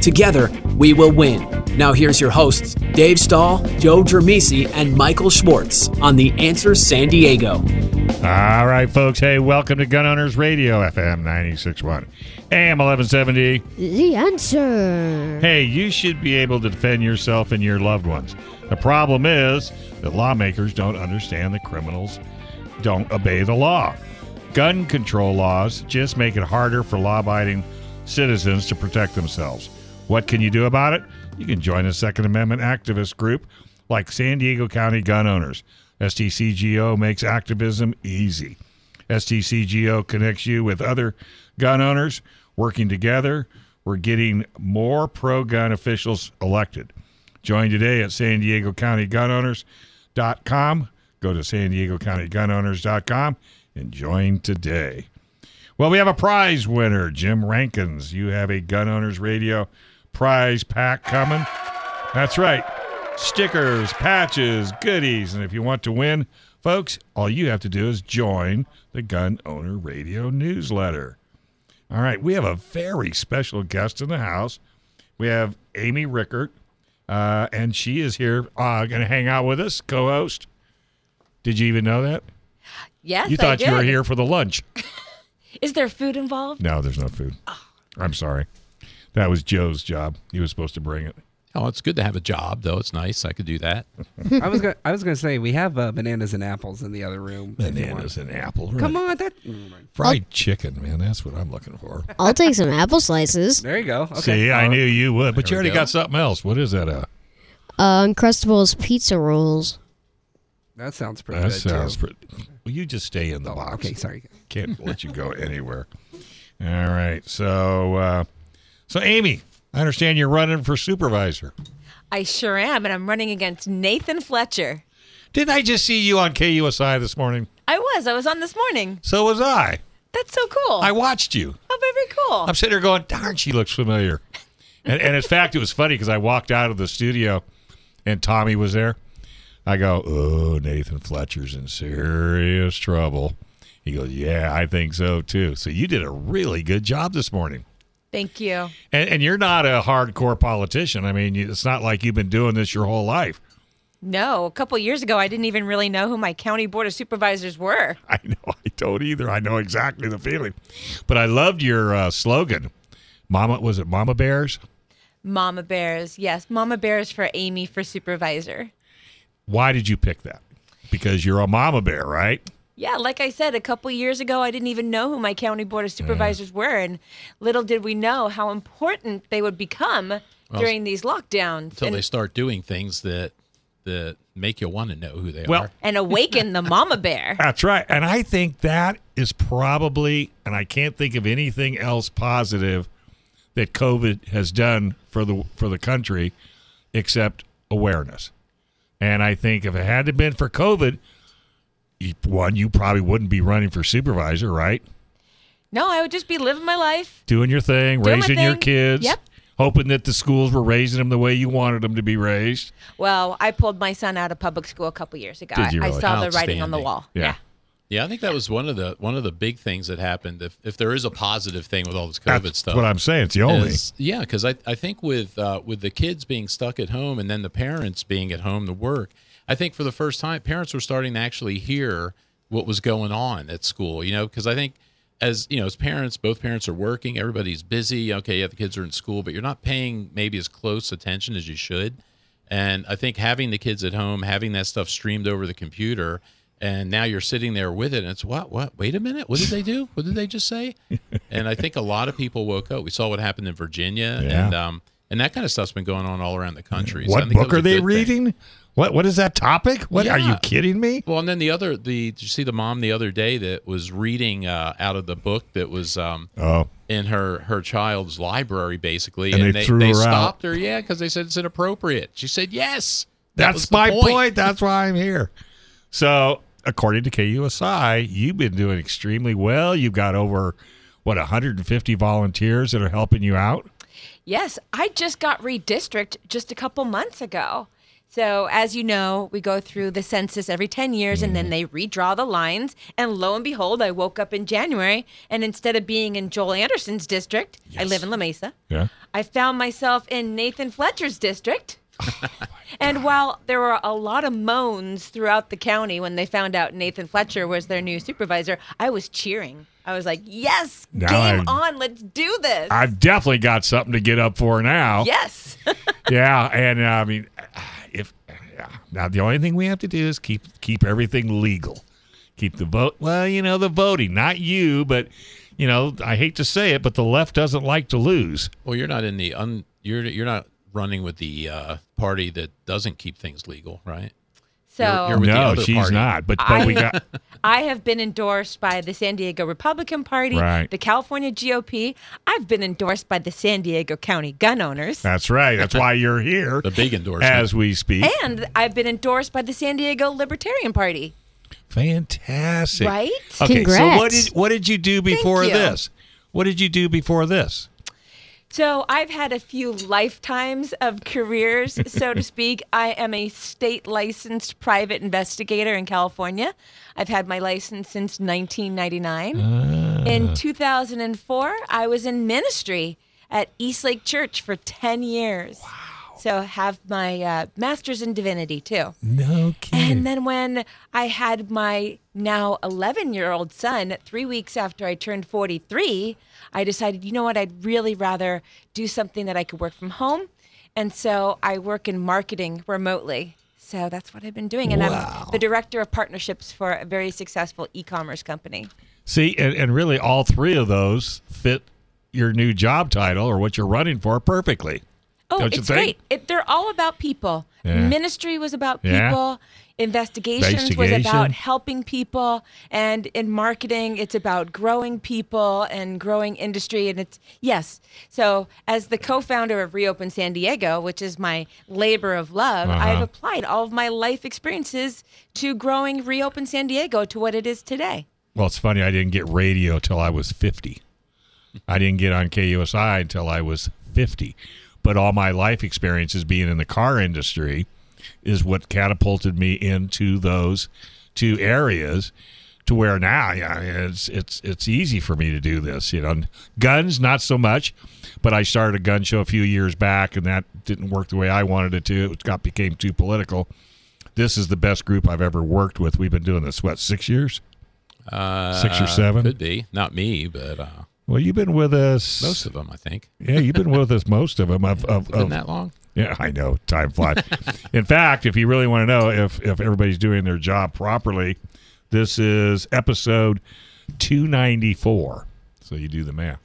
Together, we will win. Now, here's your hosts, Dave Stahl, Joe Dramisi, and Michael Schwartz on The Answer San Diego. All right, folks. Hey, welcome to Gun Owners Radio, FM 961, AM 1170. The answer. Hey, you should be able to defend yourself and your loved ones. The problem is that lawmakers don't understand that criminals don't obey the law. Gun control laws just make it harder for law abiding citizens to protect themselves. What can you do about it? You can join a Second Amendment activist group like San Diego County Gun Owners. SDCGO makes activism easy. SDCGO connects you with other gun owners working together. We're getting more pro gun officials elected. Join today at San Diego County Gun Owners.com. Go to San Diego County Gun Owners.com and join today. Well, we have a prize winner, Jim Rankins. You have a Gun Owners Radio prize pack coming. That's right. Stickers, patches, goodies. And if you want to win, folks, all you have to do is join the Gun Owner Radio newsletter. All right, we have a very special guest in the house. We have Amy Reichert, uh, and she is here uh, going to hang out with us, co host. Did you even know that? Yes, you I thought you were here for the lunch. Is there food involved? No, there's no food. I'm sorry. That was Joe's job. He was supposed to bring it. Oh, it's good to have a job, though. It's nice. I could do that. I was gonna, I was going to say we have uh, bananas and apples in the other room. if you want. Bananas and apple. Come on, that. Fried chicken, man. That's what I'm looking for. I'll take some apple slices. There you go. Okay. See, I Uh, knew you would, but you we already go. got something else. What is that? Uh, Uh, Uncrustables pizza rolls. That sounds pretty that good. sounds too. pretty. Well, you just stay in the box. Okay, sorry. Can't let you go anywhere. All right. So, uh, so Amy, I understand you're running for supervisor. I sure am, and I'm running against Nathan Fletcher. Didn't I just see you on KUSI this morning? I was. I was on this morning. So was I. That's so cool. I watched you. oh, very cool. I'm sitting there going, darn, she looks familiar. And, and in fact, it was funny because I walked out of the studio and Tommy was there. I go, oh, Nathan Fletcher's in serious trouble. He goes, yeah, I think so too. So you did a really good job this morning. Thank you. And, and you're not a hardcore politician. I mean, it's not like you've been doing this your whole life. No, a couple years ago, I didn't even really know who my county board of supervisors were. I know I don't either. I know exactly the feeling. But I loved your uh, slogan. Mama, was it Mama Bears? Mama Bears. Yes, Mama Bears for Amy for supervisor. Why did you pick that? Because you're a Mama Bear, right? Yeah, like I said, a couple years ago, I didn't even know who my county board of supervisors were, and little did we know how important they would become during these lockdowns Until and, they start doing things that that make you want to know who they Well- are. and awaken the mama bear. That's right. And I think that is probably, and I can't think of anything else positive that COVID has done for the for the country except awareness. And I think if it hadn't been for COVID, you, one, you probably wouldn't be running for supervisor, right? No, I would just be living my life. Doing your thing, Doing my raising your kids, Yep. hoping that the schools were raising them the way you wanted them to be raised. Well, I pulled my son out of public school a couple years ago. Did you I- I saw the writing on the Outstanding. wall. Yeah. Yeah, I think that was one of the one of the big things that happened. If if there is a positive thing with all this COVID That's stuff, what I'm saying. It's the only. is- yeah, because I, I think with uh, with the kids being stuck at home and then the parents being at home to work, I think for the first time parents were starting to actually hear what was going on at school. You know, because I think as you know, as parents, both parents are working, everybody's busy. Okay, yeah, the kids are in school, but you're not paying maybe as close attention as you should. And I think having the kids at home, having that stuff streamed over the computer, and now you're sitting there with it, and it's what? What? Wait a minute. What did they do? What did they just say? and I think a lot of people woke up. We saw what happened in Virginia, Yeah. and um, and that kind of stuff's been going on all around the country. So What think book are they reading? thing. Reading? What What is that topic? What are you kidding me? Well, and then the other, the did you see the mom the other day that was reading uh, out of the book that was um, Oh, in her her child's library, basically, And and, they they, threw they her out. stopped her. Yeah, because they said it's inappropriate. She said yes. That That's my point. That's why I'm here. So, according to KUSI, you've been doing extremely well. You've got over what 150 volunteers that are helping you out. Yes, I just got redistricted just a couple months ago. So, as you know, we go through the census every 10 years and then they redraw the lines. And lo and behold, I woke up in January and instead of being in Joel Anderson's district, I live in La Mesa, Yeah. I found myself in Nathan Fletcher's district. and while there were a lot of moans throughout the county when they found out Nathan Fletcher was their new supervisor, I was cheering. I was like, yes, Now game I- on, let's do this. I've definitely got something to get up for now. yes. yeah, and uh, I mean. Now the only thing we have to do is keep keep everything legal, keep the vote. Well, you know, the voting, not you, but you know, I hate to say it, but the left doesn't like to lose. Well, you're not in the un. You're you're not running with the uh, party that doesn't keep things legal, right? So You're- you're with the no, other she's party. not. But but we got I have been endorsed by the San Diego Republican Party, Right. the California GOP. I've been endorsed by the San Diego County gun owners. that's right. That's why you're here The big endorsement. as we speak. And I've been endorsed by the San Diego Libertarian Party. Fantastic. Right? Okay, so what did what did you do before you. this? What did you do before this? So I've had a few lifetimes of careers, so to speak. I am a state licensed private investigator in California. I've had my license since 1999. In 2004, I was in ministry at Eastlake Church for 10 years. Wow. So have my uh, master's in divinity too. No kidding. And then when I had my now 11 year old son, three weeks after I turned 43, I decided, you know what, I'd really rather do something that I could work from home. And so I work in marketing remotely. So that's what I've been doing. And Wow. I'm the director of partnerships for a very successful e commerce company. See, and, and really all three of those fit your new job title or what you're running for perfectly. Oh, it's think? great. It, they're all about people. Yeah. Ministry was about Yeah. Investigations was about helping people. And in marketing, it's about growing people and growing industry. And it's, yes. So, as the co founder of Reopen San Diego, which is my labor of love, Uh-huh. I've applied all of my life experiences to growing Reopen San Diego to what it is today. Well, it's funny. I didn't get radio till I was 50. I didn't get on KUSI until I was 50. But all my life experiences being in the car industry is what catapulted me into those two areas to where now yeah it's it's it's easy for me to do this you know guns not so much but I started a gun show a few years back and that didn't work the way I wanted it to it got became too political this is the best group I've ever worked with we've been doing this what 6 years uh, six or seven? Could be. Not me, but uh, Well, you've been with us most of them, I think. Yeah, you've been with us most of them. Of, of, Been of that long? Yeah, I know. Time flies. In fact, if you really want to know if if everybody's doing their job properly, this is episode two ninety four. So you do the math.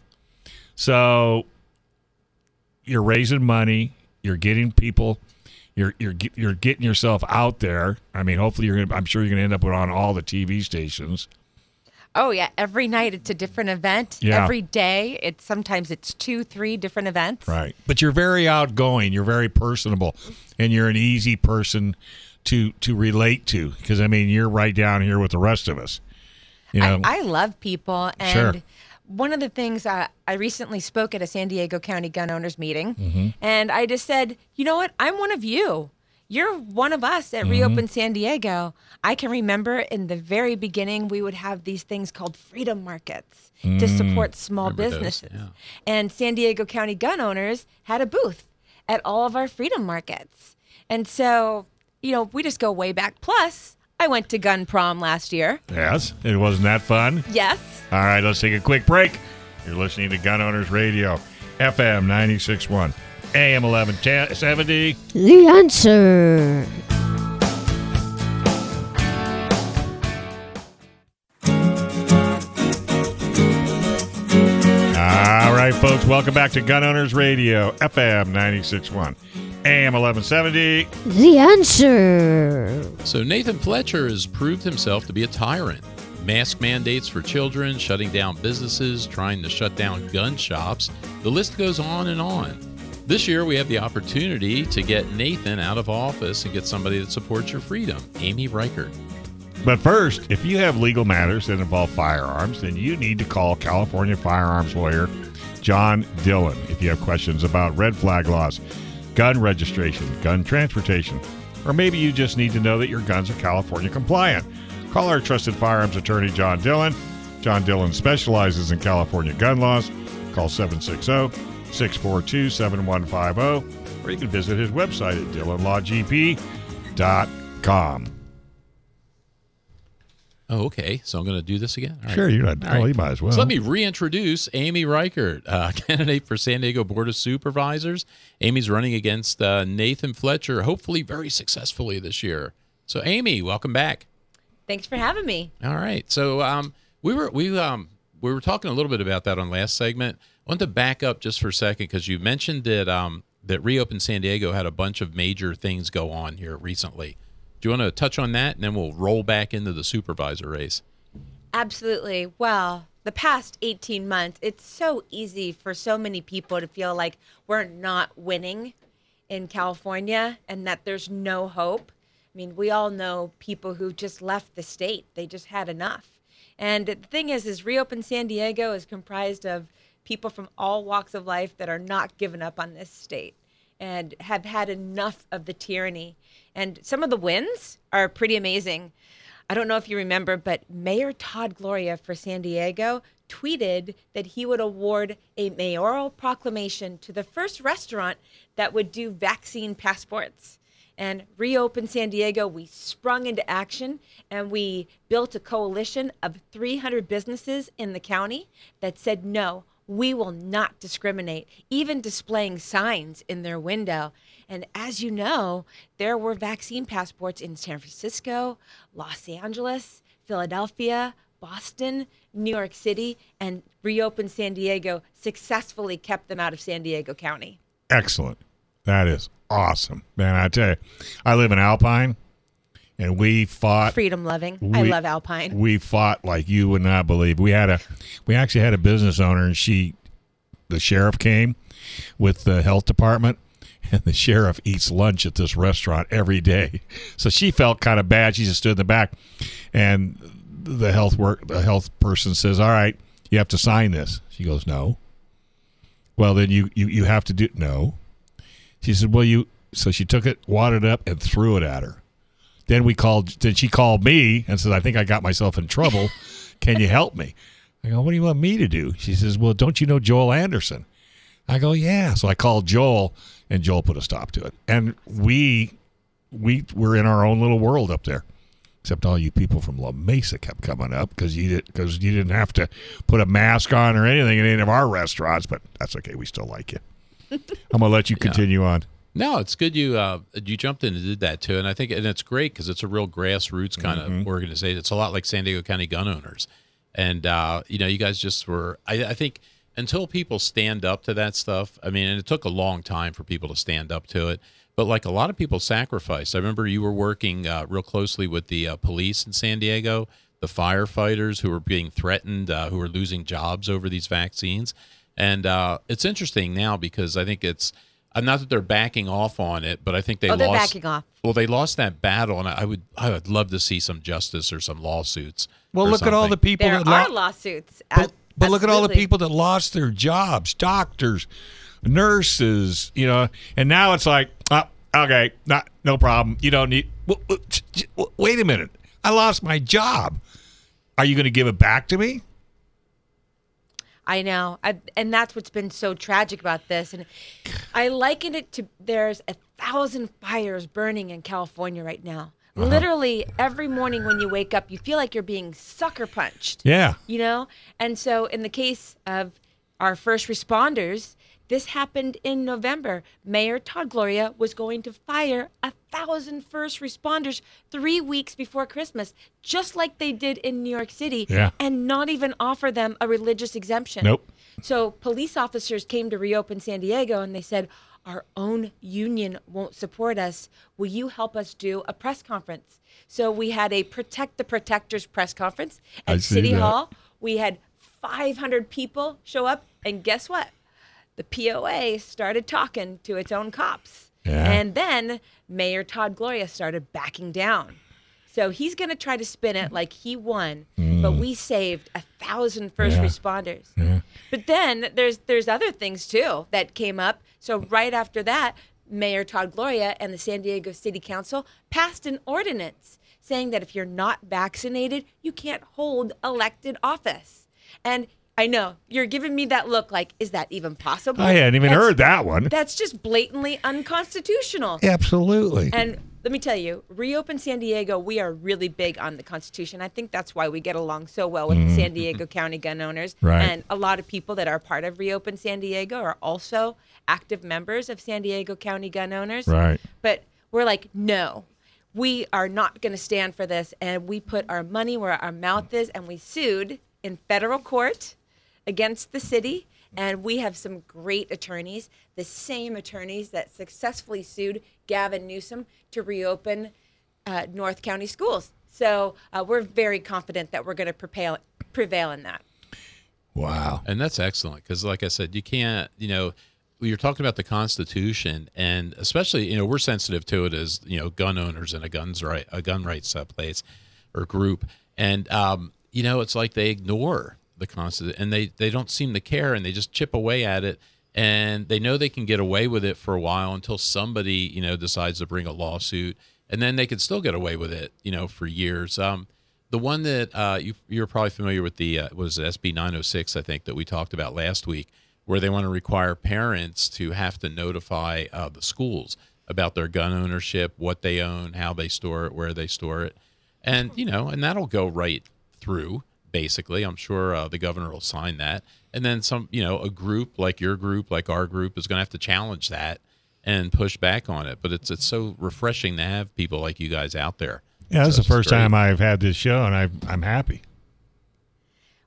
So you're raising money. You're getting people. You're you're you're getting yourself out there. I mean, hopefully you're gonna. I'm sure you're gonna end up on all the TV stations. Oh yeah, every night it's a different event. Yeah. Every day, it's sometimes it's two, three different events. Right. But you're very outgoing. You're very personable, and you're an easy person to to relate to. Because I mean, you're right down here with the rest of us. You know. I, I love people, and Sure. one of the things I, I recently spoke at a San Diego County gun owners meeting, Mm-hmm. and I just said, you know what? I'm one of you. You're one of us Mm-hmm. at Reopen San Diego. I can remember in the very beginning, we would have these things called freedom markets to Mm. support small Remember those, businesses. yeah. And San Diego County gun owners had a booth at all of our freedom markets. And so, you know, we just go way back. Plus, I went to gun prom last year. yes. It wasn't that fun. Yes. All right. Let's take a quick break. You're listening to Gun Owners Radio, FM 96.1, AM 1170. The answer. All right, folks. Welcome back to Gun Owners Radio, FM 96.1, AM 1170. The answer. So Nathan Fletcher has proved himself to be a tyrant. mask mandates for children, shutting down businesses, trying to shut down gun shops. The list goes on and on. This year, we have the opportunity to get Nathan out of office and get somebody that supports your freedom, Amy Reichert. But first, if you have legal matters that involve firearms, then you need to call California firearms lawyer John Dillon if you have questions about red flag laws, gun registration, gun transportation, or maybe you just need to know that your guns are California compliant. Call our trusted firearms attorney, John Dillon. John Dillon specializes in California gun laws. Call 760 642 7150, or you can visit his website at dillonlawgp.com. Oh, okay. So I'm going to do this again. All right. Sure, you're not. All right. Well, you might as well. So let me reintroduce Amy Reichert, uh, candidate for San Diego Board of Supervisors. Amy's running against uh, Nathan Fletcher, hopefully very successfully this year. So, Amy, welcome back. Thanks for having me. All right. So um, we were we um we were talking a little bit about that on last segment. I want to back up just for a second because you mentioned that um that Reopen San Diego had a bunch of major things go on here recently. Do you want to touch on that, and then we'll roll back into the supervisor race? Absolutely. Well, the past 18 months, it's so easy for so many people to feel like we're not winning in California and that there's no hope. I mean, we all know people who just left the state. They just had enough. And the thing is, is Reopen San Diego is comprised of people from all walks of life that are not given up on this state and have had enough of the tyranny. And some of the wins are pretty amazing. I don't know if you remember, but Mayor Todd Gloria for San Diego tweeted that he would award a mayoral proclamation to the first restaurant that would do vaccine passports. And reopen San Diego, we sprung into action and we built a coalition of 300 businesses in the county that said, no, we will not discriminate, even displaying signs in their window. And as you know, there were vaccine passports in San Francisco, Los Angeles, Philadelphia, Boston, New York City, and reopened San Diego successfully kept them out of San Diego County. Excellent. That is awesome, man. I tell you, I live in Alpine, and we fought. Freedom loving. I love Alpine. We fought like you would not believe. We had a, we actually had a business owner, and she, the sheriff came with the health department, and the sheriff eats lunch at this restaurant every day. So she felt kind of bad. She just stood in the back, and the health work, the health person says, "All right, you have to sign this." She goes, "No." Well, then you you you have to do no. She said, "Well, you." So she took it, wadded it up, and threw it at her. Then we called. Then she called me and said, "I think I got myself in trouble. Can you help me?" I go, "What do you want me to do?" She says, "Well, don't you know Joel Anderson?" I go, "Yeah." So I called Joel, and Joel put a stop to it. And we we were in our own little world up there. Except all you people from La Mesa kept coming up because you did because you didn't have to put a mask on or anything in any of our restaurants. But that's okay. We still like you. I'm gonna let you continue on. No, it's good you uh, you jumped in and did that too, and I think and it's great because it's a real grassroots kind of organization. It's a lot like San Diego County gun owners, and uh, you know, you guys just were. I, I think until people stand up to that stuff, I mean, and it took a long time for people to stand up to it. But like a lot of people sacrificed. I remember you were working uh, real closely with the uh, police in San Diego, the firefighters who were being threatened, uh, who were losing jobs over these vaccines. And uh, it's interesting now because I think it's Uh, not that they're backing off on it, but I think they oh, they're lost. backing off. Well, they lost that battle, and I would I would love to see some justice or some lawsuits. Well, or look at all the people There that are lo- lawsuits. But, but look at all the people that lost their jobs, doctors, nurses, you know, and now it's like, oh, okay, not no problem. You don't need. w- w- j- j- w- Wait a minute, I lost my job. Are you going to give it back to me? I know. I, and that's what's been so tragic about this. And I liken it to there's a thousand fires burning in California right now. Uh-huh. Literally every morning when you wake up, you feel like you're being sucker punched. Yeah. You know? And so in the case of our first responders, this happened in November. Mayor Todd Gloria was going to fire a thousand first responders three weeks before Christmas, just like they did in New York City, Yeah. and not even offer them a religious exemption. Nope. So police officers came to reopen San Diego and they said, our own union won't support us. Will you help us do a press conference? So we had a Protect the Protectors press conference at City that. Hall. We had 500 people show up, and guess what? The POA started talking to its own cops. Yeah. And then Mayor Todd Gloria started backing down. So he's going to try to spin it like he won, but we saved a thousand first Mm. Yeah. responders. But then there's there's other things too that came up. So right after that, Mayor Todd Gloria and the San Diego City Council passed an ordinance saying that if you're not vaccinated, you can't hold elected office. And I know you're giving me that look like, is that even possible? I hadn't even That's- heard that one. That's just blatantly unconstitutional. Absolutely. And let me tell you, Reopen San Diego, we are really big on the Constitution. I think that's why we get along so well with the San Diego County gun owners. Mm-hmm. Right. And a lot of people that are part of Reopen San Diego are also active members of San Diego County gun owners. Right. But we're like, no, we are not going to stand for this. And we put our money where our mouth is, and we sued in federal court against the city. And we have some great attorneys, the same attorneys that successfully sued Gavin Newsom to reopen uh, North County schools. So uh, we're very confident that we're going to prevail, prevail in that. wow. And that's excellent because, like I said, you can't, you know, you're talking about the Constitution, and especially, you know, we're sensitive to it as you know, gun owners in a guns right, a gun rights uh, place or group, and um, you know, it's like they ignore the Constitution and they they don't seem to care, and they just chip away at it, and they know they can get away with it for a while until somebody, you know, decides to bring a lawsuit, and then they can still get away with it, you know, for years. Um, the one that uh, you, you're probably familiar with the uh, was SB 906, I think, that we talked about last week, where they want to require parents to have to notify uh, the schools about their gun ownership, what they own, how they store it, where they store it, and you know, and that'll go right through. Basically, I'm sure uh, the governor will sign that, and then some, you know, a group like your group, like our group, is going to have to challenge that and push back on it. But it's it's so refreshing to have people like you guys out there. Yeah, this So is the first great. time I've had this show, and I, I'm happy.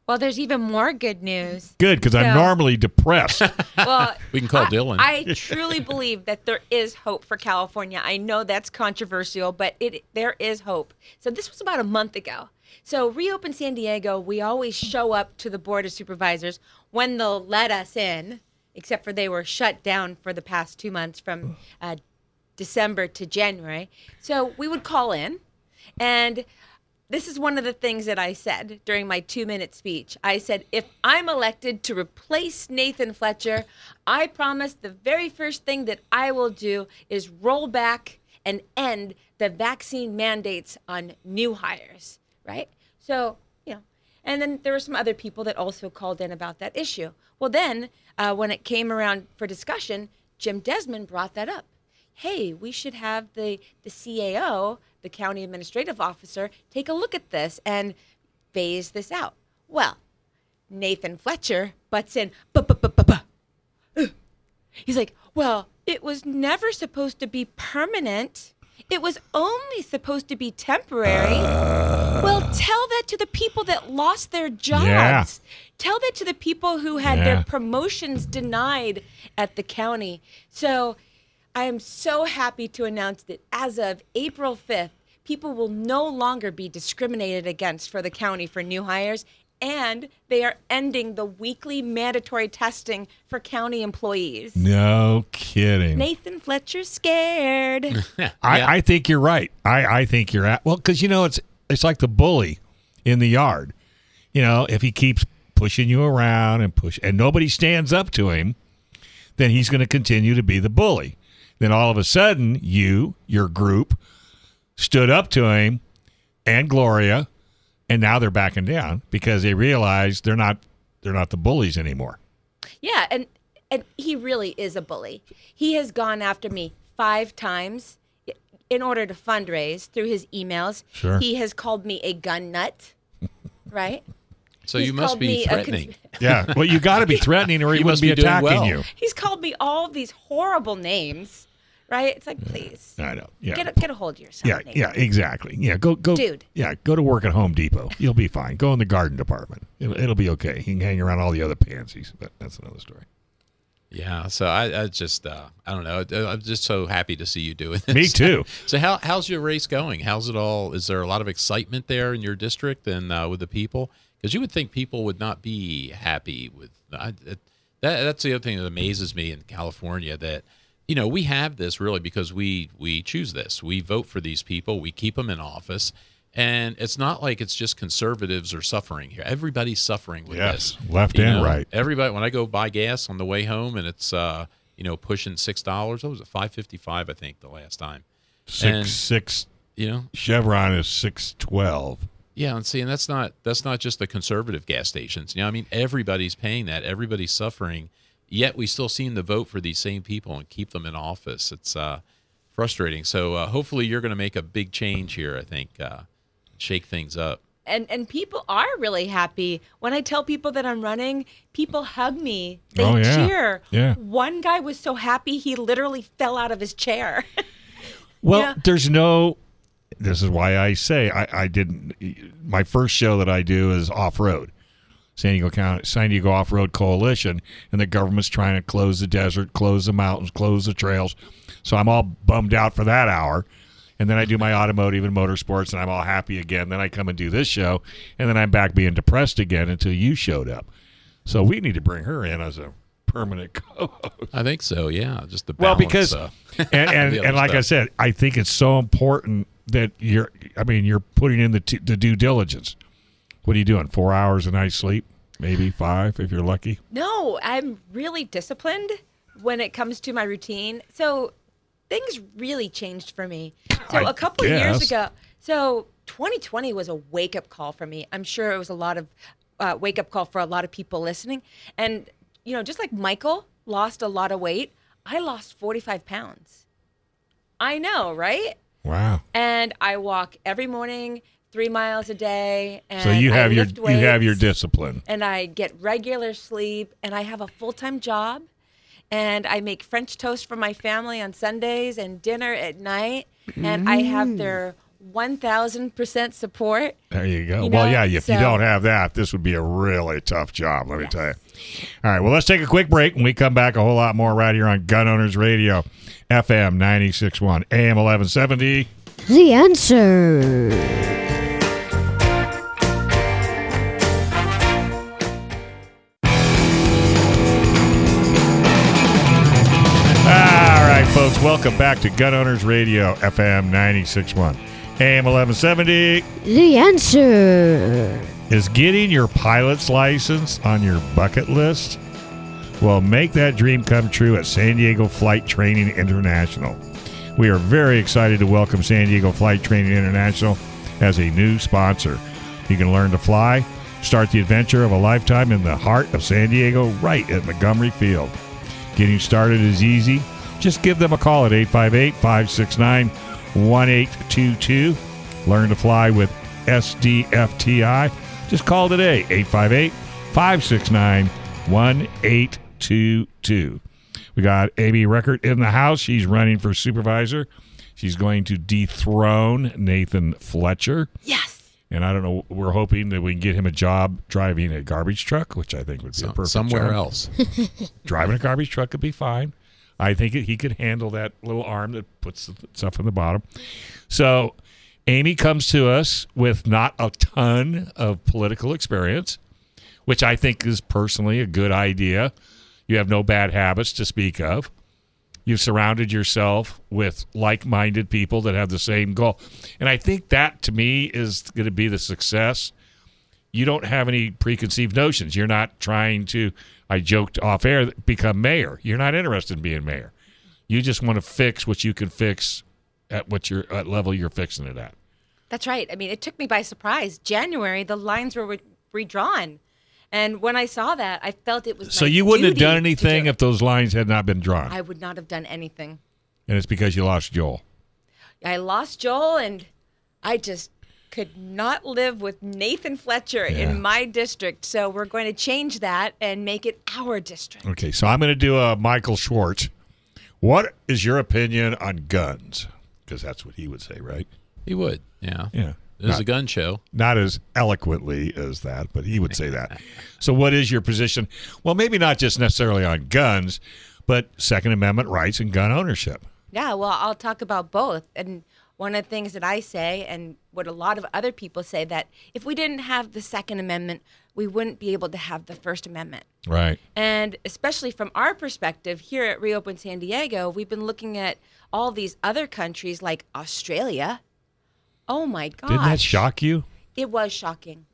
Well, there's even more good news. Good, because I'm normally depressed. Well, We can call I, Dillon. I truly believe that there is hope for California. I know that's controversial, but it there is hope. So this was about a month ago. So reopen San Diego. We always show up to the board of supervisors when they'll let us in, except for they were shut down for the past two months from uh, December to January. So we would call in, and this is one of the things that I said during my two minute speech. I said, if I'm elected to replace Nathan Fletcher, I promise the very first thing that I will do is roll back and end the vaccine mandates on new hires, right? So, you know, and then there were some other people that also called in about that issue. Well, then uh, when it came around for discussion, Jim Desmond brought that up hey, we should have the, the CAO, the county administrative officer, take a look at this and phase this out. Well, Nathan Fletcher butts in, he's like, well, it was never supposed to be permanent. It was only supposed to be temporary. Well, tell that to the people that lost their jobs. Yeah. Tell that to the people who had Yeah. their promotions denied at the county. So I am so happy to announce that as of April 5th, people will no longer be discriminated against for the county for new hires, and they are ending the weekly mandatory testing for county employees. no kidding. Nathan Fletcher's scared. I, Yeah. I think you're right. I, I think you're at well because you know it's it's like the bully in the yard. You know, if he keeps pushing you around and push and nobody stands up to him, then he's going to continue to be the bully. Then all of a sudden, you, your group, stood up to him and Gloria, and now they're backing down because they realize they're not they're not the bullies anymore. Yeah, and and he really is a bully. He has gone after me five times in order to fundraise through his emails. Sure. He has called me a gun nut, right? So He's you must be threatening. cons- Yeah, well, you got to be threatening, or he You wouldn't must be be attacking well. you. He's called me all these horrible names, right? It's like, please I know. Yeah. get a, get a hold of yourself. Yeah, Nathan. yeah, exactly. Yeah, go, go, Dude. Yeah, go to work at Home Depot. You'll be fine. Go in the garden department. It'll, it'll be okay. He can hang around all the other pansies, but that's another story. Yeah, so I, I just uh, I don't know. I'm just so happy to see you doing this. Me too. so how how's your race going? How's it all? Is there a lot of excitement there in your district and uh, with the people? Because you would think people would not be happy with I, that. That's the other thing that amazes me in California that you know we have this really because we we choose this. We vote for these people. We keep them in office. And it's not like it's just conservatives are suffering here. Everybody's suffering with Yes, this. left You and know, right. Everybody, when I go buy gas on the way home, and it's uh, you know pushing six dollars. What was it? Five fifty five, I think, the last time. Six And- six You know, Chevron is six twelve. yeah, and see, and that's not that's not just the conservative gas stations. You know, I mean, everybody's paying that. Everybody's suffering. Yet we still seem to vote for these same people and keep them in office. It's uh, frustrating. So uh, hopefully, you're going to make a big change here. I think uh, shake things up. and and people are really happy when I tell people that I'm running. People hug me, they Oh, yeah. cheer. Yeah. One guy was so happy he literally fell out of his chair. Well, Yeah. there's no. This is why I say I, I didn't. My first show that I do is off road, San Diego County, San Diego Off Road Coalition, and the government's trying to close the desert, close the mountains, close the trails. So I'm all bummed out for that hour, and then I do my automotive and motorsports, and I'm all happy again. Then I come and do this show, and then I'm back being depressed again until you showed up. So we need to bring her in as a permanent co-host. I think so. Yeah, just the Well, because uh, and and, and like I said, I think it's so important that you're. I mean, you're putting in the t- the due diligence. What are you doing? Four hours a night sleep, maybe five if you're lucky. no, I'm really disciplined when it comes to my routine. So things really changed for me. So I a couple of years ago, so 2020 was a wake up call for me. I'm sure it was a lot of uh, wake up call for a lot of people listening. And you know, just like Michael lost a lot of weight, I lost 45 pounds. I know, right? Wow. And I walk every morning, three miles a day. And So you have your you have your discipline. and I get regular sleep and I have a full time job and I make French toast for my family on Sundays and dinner at night and I have mm. their 1000% support. There you go. You well, yeah. If you don't have that, this would be a really tough job. Let me tell you. All right. Well, let's take a quick break. When we come back, a whole lot more right here on Gun Owners Radio, FM 96.1, AM 1170. The answer. Folks, welcome back to Gun Owners Radio, FM 96.1. AM 1170 The answer. is getting your pilot's license on your bucket list. Well, make that dream come true at San Diego Flight Training International. We are very excited to welcome San Diego Flight Training International as a new sponsor. You can learn to fly, start the adventure of a lifetime in the heart of San Diego, right at Montgomery Field. Getting started is easy. Just give them a call at 858 569 1822. Learn to fly with SDFTI. Just call today 858 569 1822. We got Amy Reichert in the house. She's running for supervisor. She's going to dethrone Nathan Fletcher. Yes. And I don't know, we're hoping that we can get him a job driving a garbage truck, which I think would be a So- perfect somewhere job else. driving a garbage truck could be fine. I think he could handle that little arm that puts stuff in the bottom. So, Amy comes to us with not a ton of political experience, which I think is personally a good idea. You have no bad habits to speak of. You've surrounded yourself with like minded people that have the same goal. And I think that to me is going to be the success you don't have any preconceived notions. You're not trying to, I joked off air, become mayor. You're not interested in being mayor. You just want to fix what you can fix at what your at level you're fixing it at. That's right. I mean, it took me by surprise. January, the lines were re- redrawn. And when I saw that, I felt it was So you wouldn't have done anything do if those lines had not been drawn. I would not have done anything. and it's because you lost Joel. I lost Joel, and I just could not live with Nathan Fletcher Yeah. in my district. So we're going to change that and make it our district. Okay, so I'm going to do a Michael Schwartz. What is your opinion on guns? Because that's what he would say, right? He would. Yeah. Yeah. There's Not- a gun show. Not as eloquently as that, but he would say that. so, what is your position? Well, maybe not just necessarily on guns, but Second Amendment rights and gun ownership. Yeah, well, I'll talk about both. And one of the things that I say, and what a lot of other people say, that if we didn't have the Second Amendment, we wouldn't be able to have the First Amendment. Right. And especially from our perspective here at Reopen San Diego, we've been looking at all these other countries like Australia. Oh my God. Didn't that shock you? It was shocking.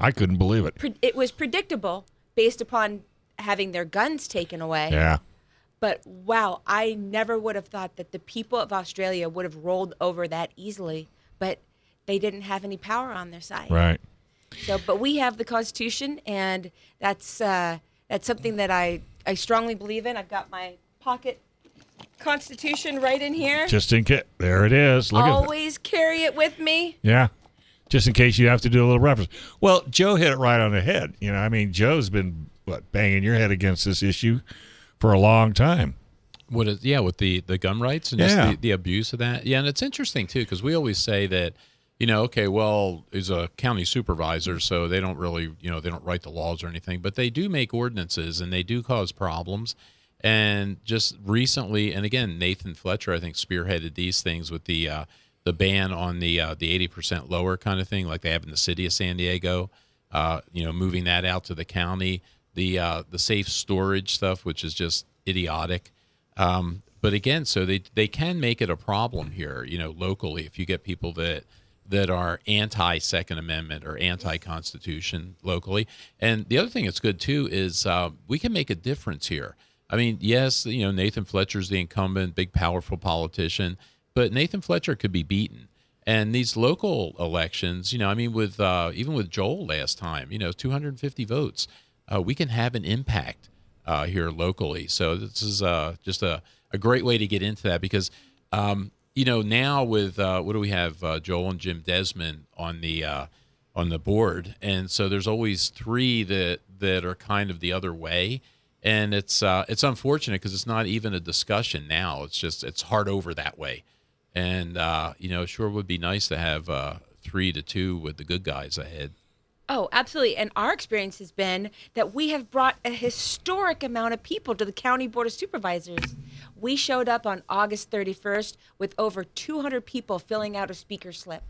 I couldn't believe it. It was predictable based upon having their guns taken away. Yeah. But wow, I never would have thought that the people of Australia would have rolled over that easily. But they didn't have any power on their side. Right. So, but we have the Constitution, and that's uh, that's something that I I strongly believe in. I've got my pocket Constitution right in here. Just in case. There it is. Look. Always carry it with me. Yeah. Just in case you have to do a little reference. Well, Joe hit it right on the head. You know, I mean, Joe's been what banging your head against this issue for a long time. What is yeah with the the gun rights and just Yeah. the, the abuse of that yeah and it's interesting too because we always say that you know okay well he's a county supervisor so they don't really you know they don't write the laws or anything but they do make ordinances and they do cause problems and just recently and again Nathan Fletcher I think spearheaded these things with the uh, the ban on the uh, the eighty percent lower kind of thing like they have in the city of San Diego uh, you know moving that out to the county the uh, the safe storage stuff which is just idiotic um, but again, so they they can make it a problem here, you know, locally if you get people that that are anti Second Amendment or anti Constitution locally. And the other thing that's good too is uh, we can make a difference here. I mean, yes, you know, Nathan Fletcher's the incumbent, big, powerful politician, but Nathan Fletcher could be beaten. And these local elections, you know, I mean, with uh, even with Joel last time, you know, 250 votes, uh, we can have an impact uh, here locally. So this is uh, just a, a great way to get into that because, um, you know, now with uh, what do we have? Uh, Joel and Jim Desmond on the uh, on the board, and so there's always three that that are kind of the other way, and it's it's unfortunate because it's not even a discussion now. It's just it's hard over that way, and you know, sure would be nice to have three to two with the good guys ahead. Oh, absolutely. And our experience has been that we have brought a historic amount of people to the County Board of Supervisors. We showed up on August 31st with over 200 people filling out a speaker slip.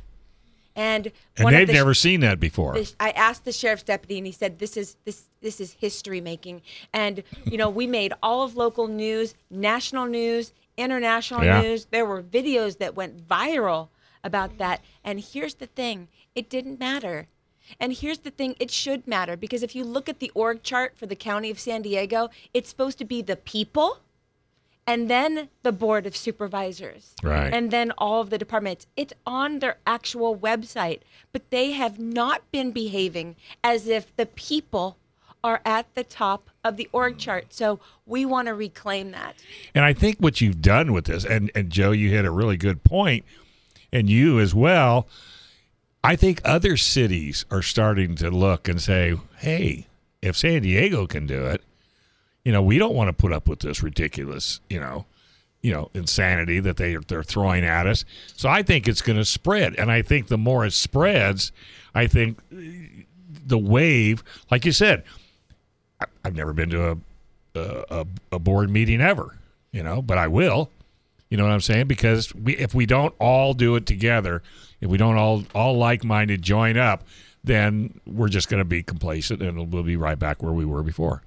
And, And they've the- never seen that before. this- I asked the sheriff's deputy, and he said, "This is this this is history making." And you know, we made all of local news, national news, international Yeah. news. There were videos that went viral about that. And here's the thing: it didn't matter. And here's the thing: it should matter because if you look at the org chart for the county of San Diego, it's supposed to be the people. And then the board of supervisors Right. and then all of the departments. It's on their actual website, but they have not been behaving as if the people are at the top of the org chart. So we want to reclaim that. And I think what you've done with this, and, and Joe, you hit a really good point, and you as well. I think other cities are starting to look and say, hey, if San Diego can do it, you know, we don't want to put up with this ridiculous, you know, you know, insanity that they they're throwing at us. So I think it's going to spread, and I think the more it spreads, I think the wave, like you said, I- I've never been to a a, a board meeting ever, you know, but I will. You know what I'm saying? Because we, if we don't all do it together, if we don't all all like-minded join up, then we're just going to be complacent and we'll be right back where we were before.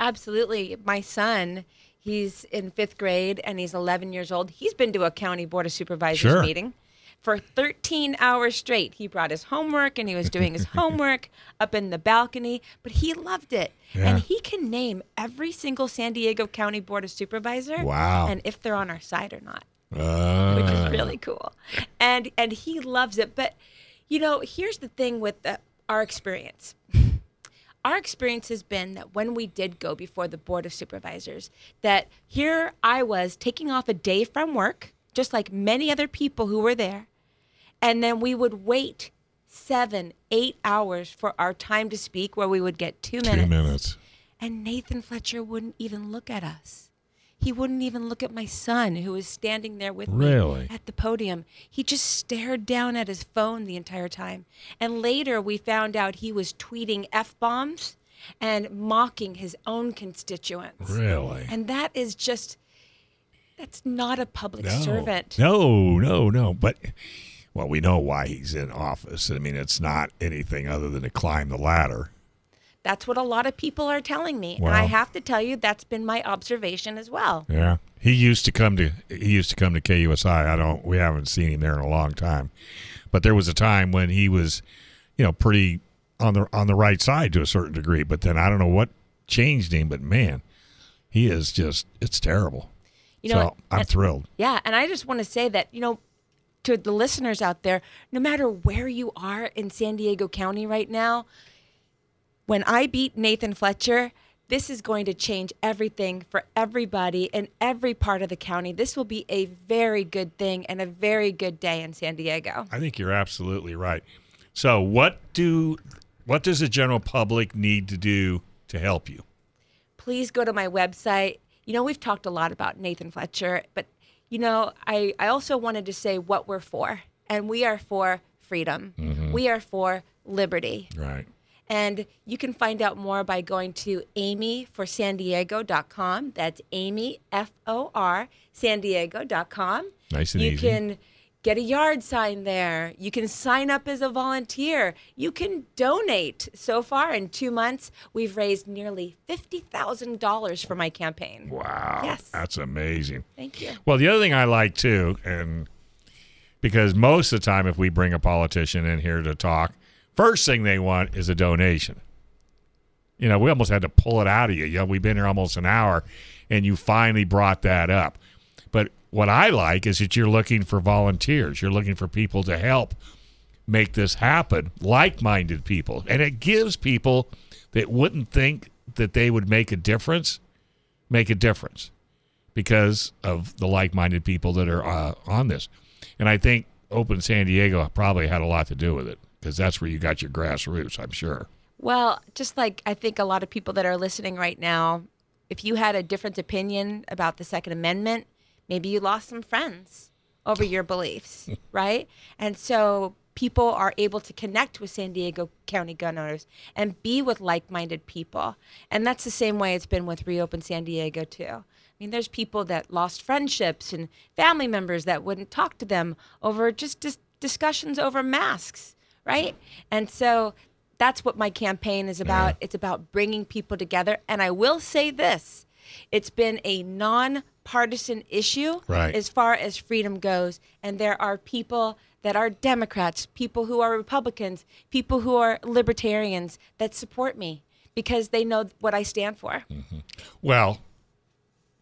Absolutely. My son, he's in fifth grade and he's 11 years old. He's been to a county board of supervisors Sure. meeting for 13 hours straight. He brought his homework and he was doing his homework up in the balcony, but he loved it. Yeah. And he can name every single San Diego County Board of Supervisor Wow. and if they're on our side or not Uh, which is really cool. And and he loves it. But you know, here's the thing with the, our experience. Our experience has been that when we did go before the board of supervisors, that here I was taking off a day from work, just like many other people who were there, and then we would wait seven, eight hours for our time to speak, where we would get two minutes. two minutes. And Nathan Fletcher wouldn't even look at us. He wouldn't even look at my son, who was standing there with me at the podium. He just stared down at his phone the entire time. And later, we found out he was tweeting f bombs and mocking his own constituents. Really? And that is just. That's not a public No. servant. No, no, no. But well, we know why he's in office. I mean, it's not anything other than to climb the ladder. That's what a lot of people are telling me. And I have to tell you, that's been my observation as well. Yeah. He used to come to he used to come to KUSI. I don't we haven't seen him there in a long time. But there was a time when he was, you know, pretty on the on the right side to a certain degree. But then I don't know what changed him, but man, he is just it's terrible. You know, so? I'm thrilled. Yeah, and I just want to say that, you know, to the listeners out there, no matter where you are in San Diego County right now, when I beat Nathan Fletcher, this is going to change everything for everybody in every part of the county. This will be a very good thing and a very good day in San Diego. I think you're absolutely right. So what do what does the general public need to do to help you? please go to my website. You know, we've talked a lot about Nathan Fletcher, but you know, I, I also wanted to say what we're for. And we are for freedom. Mm-hmm. We are for liberty. Right. And you can find out more by going to amyforsandiego.com. That's Amy, F O R, San Diego.com. Nice and you easy. can get a yard sign there. You can sign up as a volunteer. You can donate. So far in two months, we've raised nearly $50,000 for my campaign. Wow. Yes. That's amazing. Thank you. Well, the other thing I like too, and because most of the time, if we bring a politician in here to talk, first thing they want is a donation. You know, we almost had to pull it out of you. You know, we've been here almost an hour, and you finally brought that up. But what I like is that you're looking for volunteers. You're looking for people to help make this happen, like-minded people, and it gives people that wouldn't think that they would make a difference make a difference because of the like-minded people that are uh, on this. And I think Open San Diego probably had a lot to do with it because that's where you got your grassroots, I'm sure. Well, just like I think a lot of people that are listening right now, if you had a different opinion about the Second Amendment, maybe you lost some friends over your beliefs, right? And so people are able to connect with San Diego County gun owners and be with like minded people. And that's the same way it's been with Reopen San Diego, too. I mean, there's people that lost friendships and family members that wouldn't talk to them over just dis- discussions over masks, right? And so that's what my campaign is about. It's about bringing people together. And I will say this it's been a nonpartisan issue Right. as far as freedom goes. And there are people that are Democrats, people who are Republicans, people who are libertarians that support me because they know what I stand for. Mm-hmm. Well,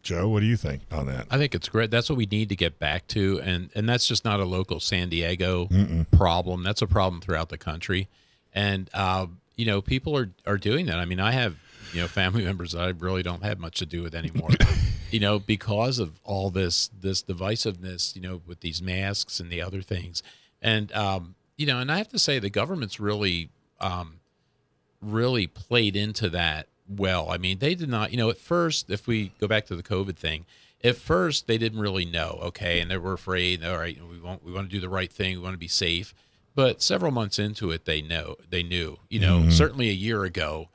Joe, what do you think on that? I think it's great. That's what we need to get back to, and and that's just not a local San Diego problem. That's a problem throughout the country, and uh, you know people are are doing that. I mean, I have you know family members that I really don't have much to do with anymore, you know, because of all this this divisiveness, you know, with these masks and the other things, and um, you know, and I have to say the government's really um, really played into that well. I mean, they did not, you know, at first, if we go back to the COVID thing, at first they didn't really know, okay, and they were afraid. All right, we want we want to do the right thing, we want to be safe. But several months into it, they know they knew. You know, mm-hmm. certainly a year ago,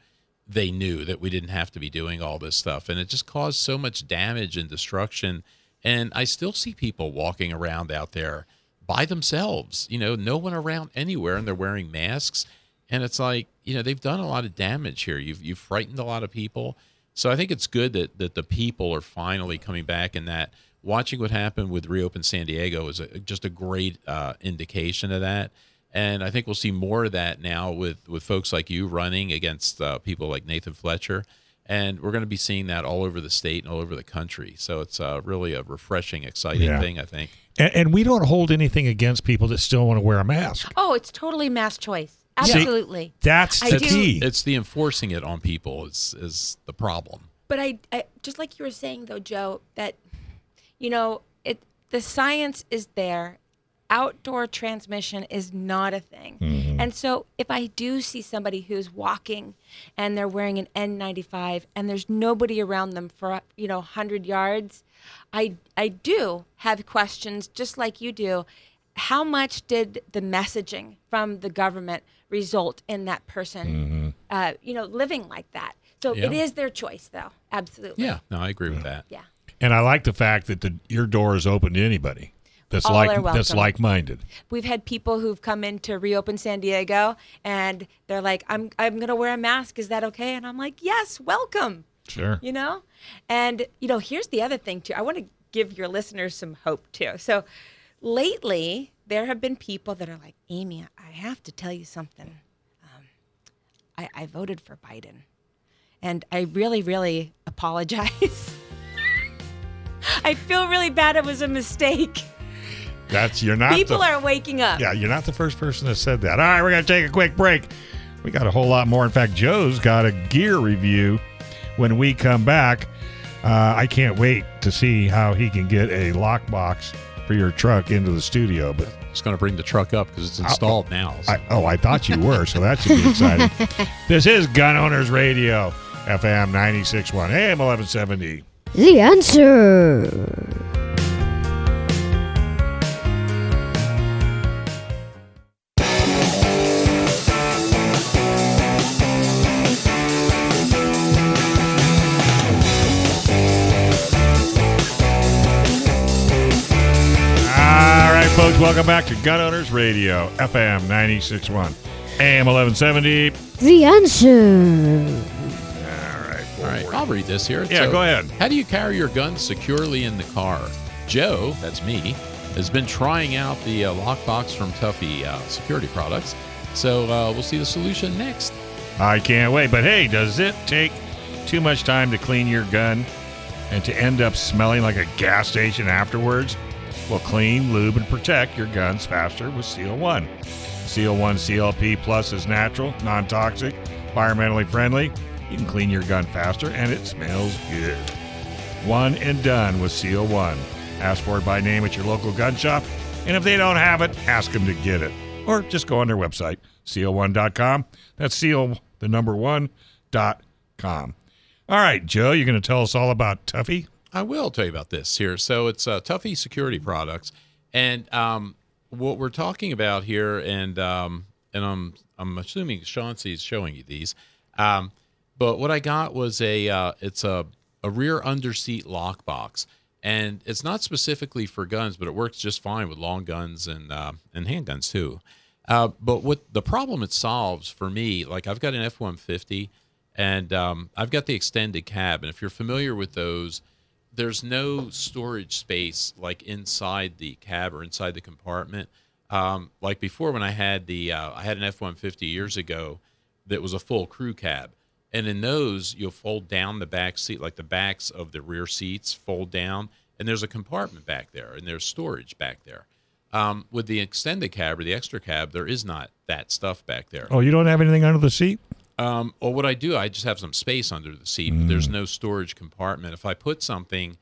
they knew that we didn't have to be doing all this stuff, and it just caused so much damage and destruction. And I still see people walking around out there by themselves. You know, no one around anywhere, and they're wearing masks. And it's like, you know, they've done a lot of damage here. You've you've frightened a lot of people. So I think it's good that that the people are finally coming back and that watching what happened with Reopen San Diego is a, just a great uh, indication of that. And I think we'll see more of that now with with folks like you running against uh, people like Nathan Fletcher. And we're going to be seeing that all over the state and all over the country. So it's uh, really a refreshing, exciting Yeah. thing, I think. And, and we don't hold anything against people that still want to wear a mask. Oh, it's totally mask choice. Absolutely. That's I the do- key. It's the enforcing it on people is is the problem. But I, I just like you were saying though, Joe, that you know, it the science is there. Outdoor transmission is not a thing. Mm-hmm. And so if I do see somebody who's walking and they're wearing an N95 and there's nobody around them for, you know, 100 yards, I I do have questions just like you do. How much did the messaging from the government result in that person, uh, you know, living like that? So it Yeah. is their choice, though. Absolutely. Yeah, no, I agree with that. Yeah. And I like the fact that the, your door is open to anybody that's All like that's like-minded. We've had people who've come in to reopen San Diego and they're like, I'm, I'm going to wear a mask. Is that okay? And I'm like, yes, welcome. Sure. You know? And, you know, here's the other thing, too. I want to give your listeners some hope, too. So lately, there have been people that are like, Amy, I have to tell you something. Um, I, I voted for Biden. And I really, really apologize. I feel really bad. It was a mistake. That's you're not People the, are waking up. Yeah, you're not the first person that said that. All right, we're going to take a quick break. We got a whole lot more. In fact, Joe's got a gear review when we come back. Uh, I can't wait to see how he can get a lockbox for your truck into the studio. But Just going to bring the truck up because it's installed now. so- I, oh, I thought you were, so that should be exciting. this is Gun Owners Radio, FM 96.1, AM 1170. The answer. Welcome back to Gun Owners Radio, FM 96.1, AM 1170. The answer. All right. All right, I'll read this here. Yeah, go ahead. How do you carry your gun securely in the car? Joe, that's me, has been trying out the uh, lockbox from Tuffy uh, Security Products. So uh, we'll see the solution next. I can't wait. But hey, does it take too much time to clean your gun and to end up smelling like a gas station afterwards? Well, clean, lube, and protect your guns faster with Seal One. Seal One CLP Plus is natural, non toxic, environmentally friendly. You can clean your gun faster and it smells good. One and done with Seal One. Ask for it by name at your local gun shop, and if they don't have it, ask them to get it. Or just go on their website, seal1.com. That's seal, the number one, dot com. All right, Joe, you're going to tell us all about Tuffy? I will tell you about this here. So it's uh, Tuffy Security Products, and um, what we're talking about here, and um, and I'm I'm assuming is showing you these, um, but what I got was a uh, it's a a rear underseat lockbox, and it's not specifically for guns, but it works just fine with long guns and uh, and handguns too. Uh, but what the problem it solves for me, like I've got an F one fifty, and um, I've got the extended cab, and if you're familiar with those there's no storage space like inside the cab or inside the compartment. Um, like before, when I had the uh, I had an F one fifty years ago that was a full crew cab, and in those you'll fold down the back seat, like the backs of the rear seats fold down, and there's a compartment back there, and there's storage back there. Um, with the extended cab or the extra cab, there is not that stuff back there. Oh, you don't have anything under the seat? Um, or what I do, I just have some space under the seat. But there's no storage compartment. If I put something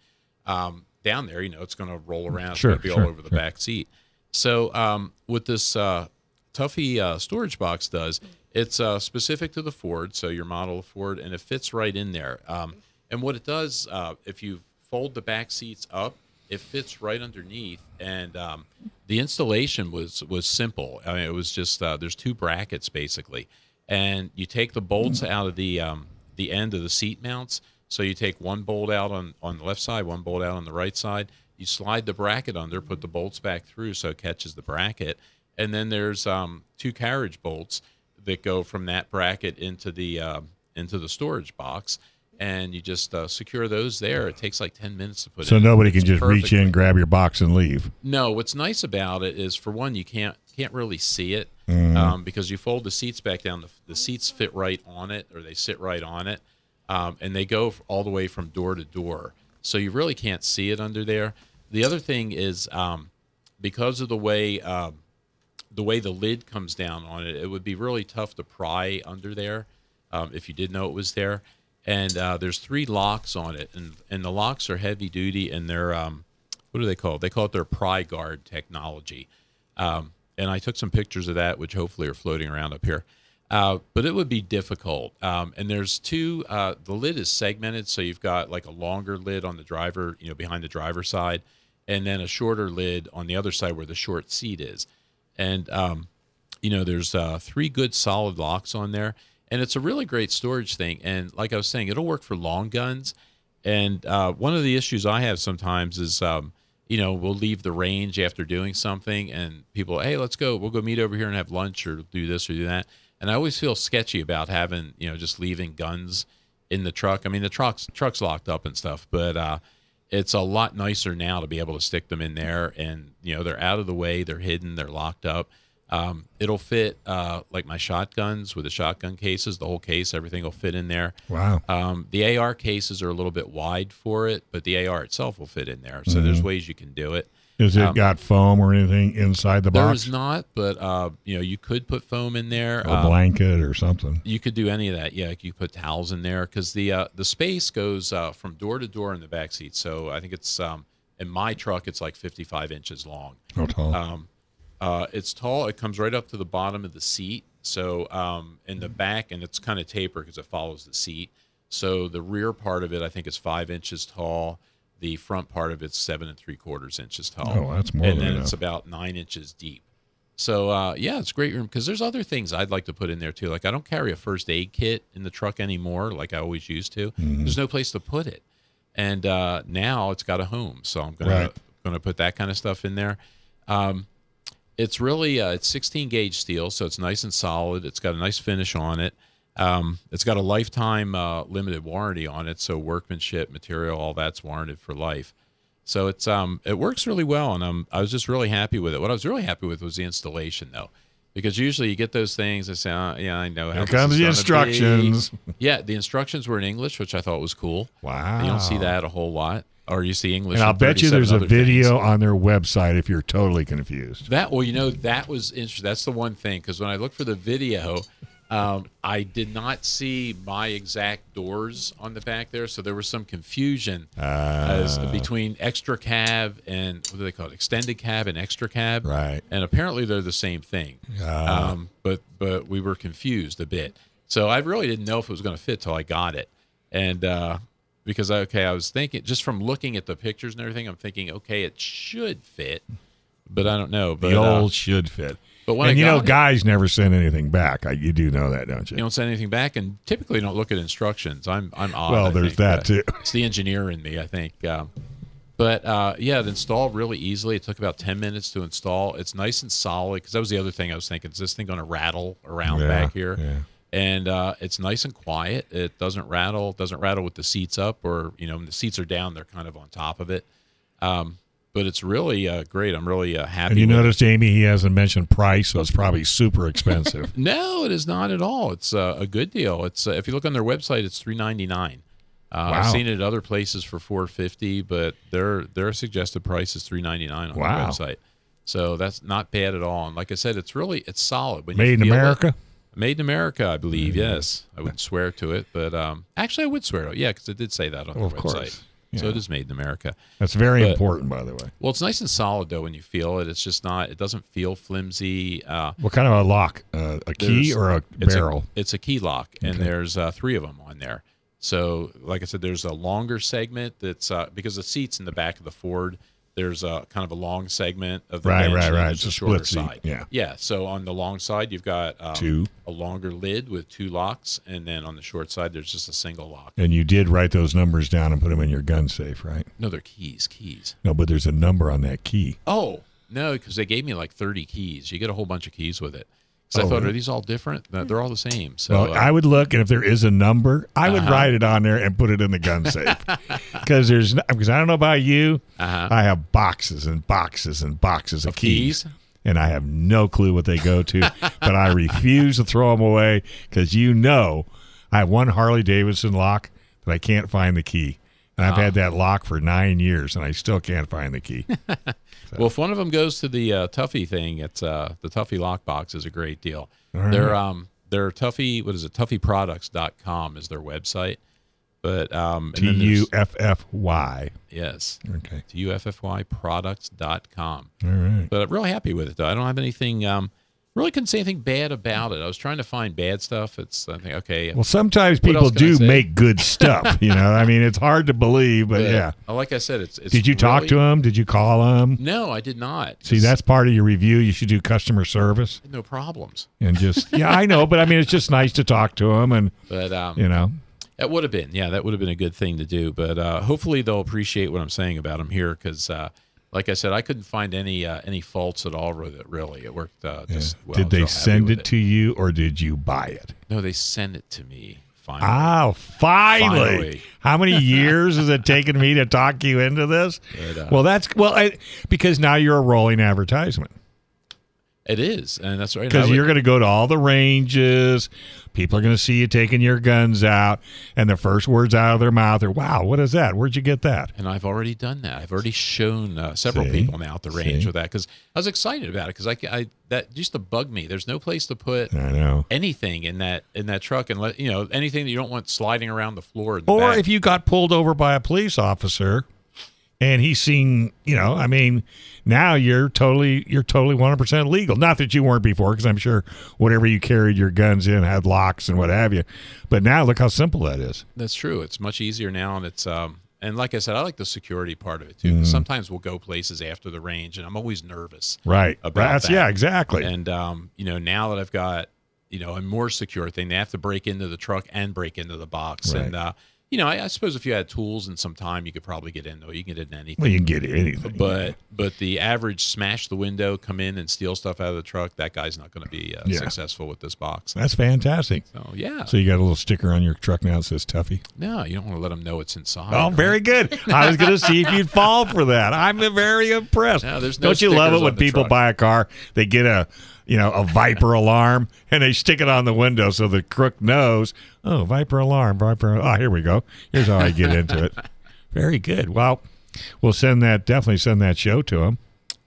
um, down there, you know, it's going to roll around. Sure, it's going to be sure, all over the back seat. So um, what this uh, Tuffy uh, storage box does, it's uh, specific to the Ford, so your model of Ford, and it fits right in there. Um, and what it does, uh, if you fold the back seats up, it fits right underneath. And um, the installation was was simple. I mean, it was just uh, there's two brackets basically, and you take the bolts out of the um, the end of the seat mounts. So you take one bolt out on on the left side, one bolt out on the right side. You slide the bracket under, put the bolts back through so it catches the bracket, and then there's um, two carriage bolts that go from that bracket into the uh, into the storage box, and you just uh, secure those there. It takes like ten minutes to put. So in. nobody can just reach in, grab your box, and leave. No, what's nice about it is for one, you can't can't really see it Mm-hmm. um, because you fold the seats back down. The, the seats fit right on it, or they sit right on it, um, and they go all the way from door to door. So you really can't see it under there. The other thing is um, because of the way um, the way the lid comes down on it, it would be really tough to pry under there um, if you did know it was there. And uh, there's three locks on it, and and the locks are heavy duty, and they're um, what do they call it? They call it their pry guard technology. Um, and I took some pictures of that, which hopefully are floating around up here. Uh, but it would be difficult. Um, and there's two. Uh, the lid is segmented, so you've got like a longer lid on the driver, you know, behind the driver's side, and then a shorter lid on the other side where the short seat is. And um, you know, there's uh, three good solid locks on there, and it's a really great storage thing. And like I was saying, it'll work for long guns. And uh, one of the issues I have sometimes is, um, you know, we'll leave the range after doing something, and people, hey, let's go. We'll go meet over here and have lunch, or do this or do that. And I always feel sketchy about having, you know, just leaving guns in the truck. I mean, the truck's truck's locked up and stuff, but uh, it's a lot nicer now to be able to stick them in there, and you know, they're out of the way, they're hidden, they're locked up. Um, it'll fit uh, like my shotguns with the shotgun cases. The whole case, everything will fit in there. Wow. Um, the AR cases are a little bit wide for it, but the AR itself will fit in there. So there's ways you can do it. Is it um, got foam or anything inside the box? is not, but uh, you know you could put foam in there. a Um, blanket or something. you could do any of that. Yeah, you could put towels in there because the uh, the space goes uh, from door to door in the back seat. So I think it's um, in my truck it's like 55 inches long. How tall? Uh, it's tall. It comes right up to the bottom of the seat. So um, in the back, and it's kind of tapered because it follows the seat. So the rear part of it, I think, is five inches tall. The front part of it's seven and three quarters inches tall. Oh, that's more And then it's about nine inches deep. So uh, yeah, it's great room because there's other things I'd like to put in there too. Like I don't carry a first aid kit in the truck anymore, like I always used to. Mm-hmm. There's no place to put it, and uh, now it's got a home, so I'm gonna Right. gonna put that kind of stuff in there. Um, it's really uh, it's 16 gauge steel, so it's nice and solid. It's got a nice finish on it. Um, it's got a lifetime uh, limited warranty on it, so workmanship, material, all that's warranted for life. So it's um it works really well, and um I was just really happy with it. What I was really happy with was the installation, though, because usually you get those things that say, oh, "Yeah, I know." how Here comes the instructions. be." Yeah, the instructions were in English, which I thought was cool. Wow. You don't see that a whole lot, or you see English. And I'll bet you there's a other things. video on their website if you're totally confused. That well, you know, that was interesting. That's the one thing because when I looked for the video, um, I did not see my exact doors on the back there, so there was some confusion as Ah. between extra cab and what do they call it? Extended cab and extra cab. Right. And apparently they're the same thing. Ah. Um, but but we were confused a bit. So I really didn't know if it was going to fit till I got it, and uh, because okay, I was thinking just from looking at the pictures and everything, I'm thinking okay, it should fit, but I don't know. But the uh, old should fit. but when and I you know, it- guys never send anything back. I, you do know that, don't you? you don't send anything back, and typically don't look at instructions. I'm I'm odd. Well, I there's think. that, Uh, too. It's the engineer in me, I think. Um, but uh, yeah, it installed really easily. It took about ten minutes to install. It's nice and solid because that was the other thing I was thinking. Is this thing going to rattle around Yeah, back here? yeah. And uh, it's nice and quiet. It doesn't rattle. Doesn't rattle with the seats up, or you know, when the seats are down, they're kind of on top of it. Um, but it's really uh, great. I'm really uh, happy. And you it. noticed, Amy, he hasn't mentioned price, so it's probably super expensive. No, it is not at all. It's uh, a good deal. It's uh, if you look on their website, it's three ninety nine. Uh, I've seen it at other places for four fifty, but their their suggested price is three ninety nine on Wow. their website. So that's not bad at all. And like I said, it's really it's solid. When you Made in feel it- America? Made in America, I believe. Yes, I wouldn't swear to it, but um, actually, I would swear to it. Yeah, because it did say that on Well, of website. course. So it is made in America. That's very But- important, by the way. Well, it's nice and solid though when you feel it. It's just not. It doesn't feel flimsy. Uh, What kind of a lock? Uh, a key or a it's barrel? A, it's a key lock, and there's uh, three of them on there. So, like I said, there's a longer segment that's uh, because the seats in the back of the Ford. There's a kind of a long segment of the Right, bench, right, right. It's a a shorter side. yeah. yeah. So on the long side, you've got um, Two. a longer lid with two locks, and then on the short side, there's just a single lock. And you did write those numbers down and put them in your gun safe, right? No, they're keys. Keys. No, but there's a number on that key. Oh no, because they gave me like 30 keys. You get a whole bunch of keys with it. So Oh, I thought, are these all different? No, They're all the same. So Well, uh, I would look, and if there is a number, I would Uh-huh. write it on there and put it in the gun safe. Because there's because I don't know about you, Uh-huh. I have boxes and boxes and boxes of, Of keys? and I have no clue what they go to. but I refuse to throw them away because you know I have one Harley Davidson lock that I can't find the key, and I've Ah. had that lock for nine years, and I still can't find the key. Well, if one of them goes to the uh, Tuffy thing, it's uh, the Tuffy lockbox is a great deal. All They're right. um they're Tuffy what is it? Tuffyproducts.com is their website. But um, T U F F Y. yes, Okay. tuffyproducts.com. All right. But I'm really happy with it though. I don't have anything. Um, really couldn't say anything bad about it. I was trying to find bad stuff. It's I think okay. Well, sometimes people else can I do make good stuff. You know, I mean, it's hard to believe, but but, yeah. like I said, it's. it's Did you talk to him? Did you call him? No, I did not. See, that's part of your review. You should do customer service no problems. and just yeah, I know, but I mean, it's just nice to talk to him, and But um, you know, That would have been, yeah, that would have been a good thing to do. But uh, hopefully they'll appreciate what I'm saying about them here, because, uh, like I said, I couldn't find any uh, any faults at all with it. Really, it worked uh, yeah. just well. Did they send with it to you or did you buy it? No, they sent it to me. Finally, Oh, finally. Finally. How many years has it taken me to talk you into this? But, uh, well, that's well, I, because now you're a rolling advertisement. it is, and that's right. Because you're going to go to all the ranges. People are going to see you taking your guns out, and the first words out of their mouth are, "Wow, what is that? Where'd you get that?" and I've already done that. I've already shown uh, several See? people now at the range See? with that because I was excited about it because I, I that used to bug me. There's no place to put anything in that in that truck and let you know anything that you don't want sliding around the floor. The Or back. if you got pulled over by a police officer, and he's seen, you know, I mean, now you're totally you're totally 100% legal. Not that you weren't before, because I'm sure whatever you carried your guns in had locks and what have you. But now look how simple that is. That's true. It's much easier now, and it's um and like I said, I like the security part of it too. 'cause Sometimes we'll go places after the range, and I'm always nervous. Right. About That's that. yeah, exactly. And um, you know, now that I've got you know a more secure thing, they have to break into the truck and break into the box, Right. and uh, you know, I, I suppose if you had tools and some time, you could probably get in. Though you can get in anything. well, you can get anything. But but the average smash the window, come in and steal stuff out of the truck, that guy's not going to be uh, Yeah. successful with this box. that's fantastic. So yeah, So you got a little sticker on your truck now that says Tuffy. no, you don't want to let them know it's inside. Oh, right? very good. I was going to see if you'd fall for that. I'm very impressed. No, there's no Don't you love it when people truck. buy a car, they get a you know a Viper alarm and they stick it on the window so the crook knows. Oh, Viper alarm, Viper. Oh, here we go. Here's how I get into it. Very good. Well, we'll send that. Definitely send that show to him.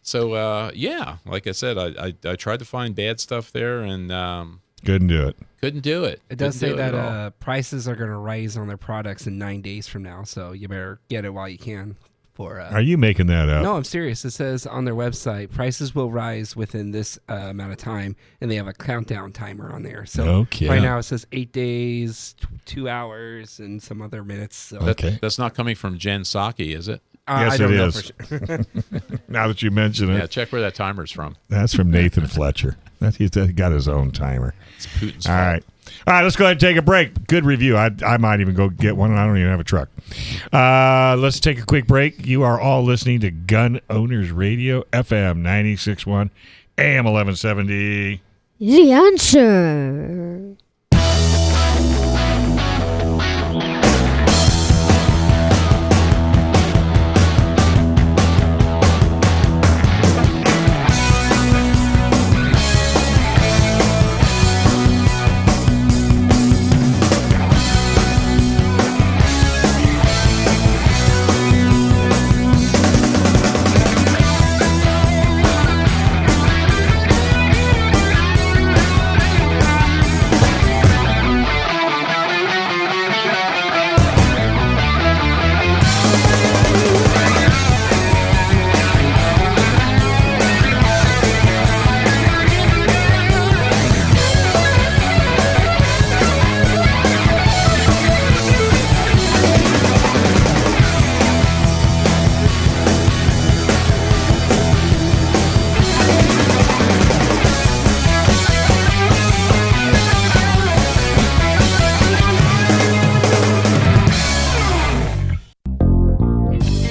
So uh, yeah, like I said, I, I I tried to find bad stuff there and um, Couldn't do it. couldn't do it. It does say Couldn't do it that uh, prices are going to rise on their products in nine days from now, so you better get it while you can. For uh, Are you making that up? no, I'm serious. It says on their website prices will rise within this uh, amount of time, and they have a countdown timer on there. So Okay. right now it says eight days, t- two hours, and some other minutes. So That- Okay. that's not coming from Jen Psaki, is it? uh, Yes, I don't it know is. for sure. Now that you mention it, Yeah, check where that timer's from. that's from Nathan Fletcher. That he's got his own timer. It's Putin's All fault. right. All right, let's go ahead and take a break. Good review. I, I might even go get one. I don't even have a truck. Uh, let's take a quick break. You are all listening to Gun Owners Radio, FM 961, AM 1170. The answer.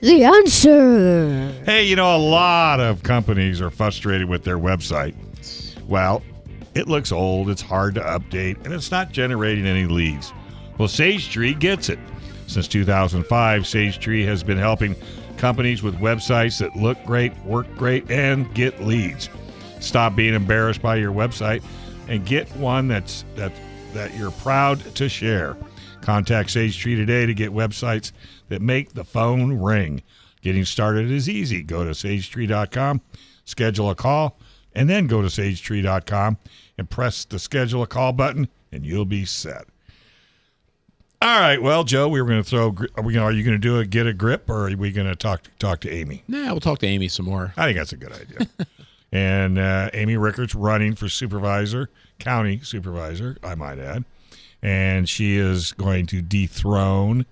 The answer. Hey, you know, a lot of companies are frustrated with their website. Well, it looks old, it's hard to update, and it's not generating any leads. Well, Sage Tree gets it. Since 2005, Sage Tree has been helping companies with websites that look great, work great, and get leads. Stop being embarrassed by your website and get one that's that that you're proud to share. Contact Sage Tree today to get websites that make the phone ring. Getting started is easy. Go to sagetree.com, schedule a call, and then go to sagetree.com and press the schedule a call button, and you'll be set. All right. Well, Joe, we were going to throw. Are we? Gonna, are you going to do a get a grip, or are we going to talk talk to Amy? Nah, we'll talk to Amy some more. I think that's a good idea. and uh, Amy Reichert's running for supervisor, county supervisor, I might add, and she is going to dethrone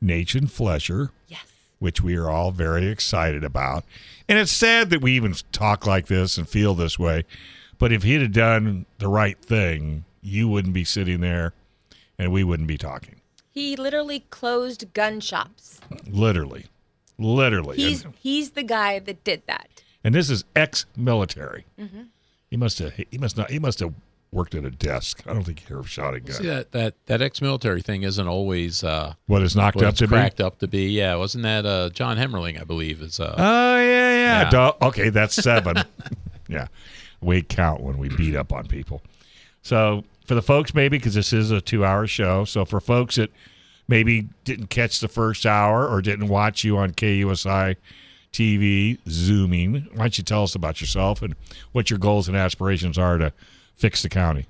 Nathan Fletcher, Yes. which we are all very excited about. And it's sad that we even talk like this and feel this way, but if he'd have done the right thing, you wouldn't be sitting there, and we wouldn't be talking. He literally closed gun shops. Literally, literally. He's and, he's the guy that did that. and this is ex-military. Mm-hmm. He must have. He must not. He must have worked at a desk. I don't think he ever shot a gun. See that that that ex-military thing isn't always uh, What is knocked what up to be? cracked up to be. Yeah, wasn't that uh, John Hemmerling? I believe is. Uh, Oh yeah, yeah. Yeah. Duh. Okay, that's seven. yeah, we count when we beat up on people. So for the folks, maybe because this is a two-hour show. So for folks that maybe didn't catch the first hour or didn't watch you on KUSI TV zooming, why don't you tell us about yourself and what your goals and aspirations are to fix the county?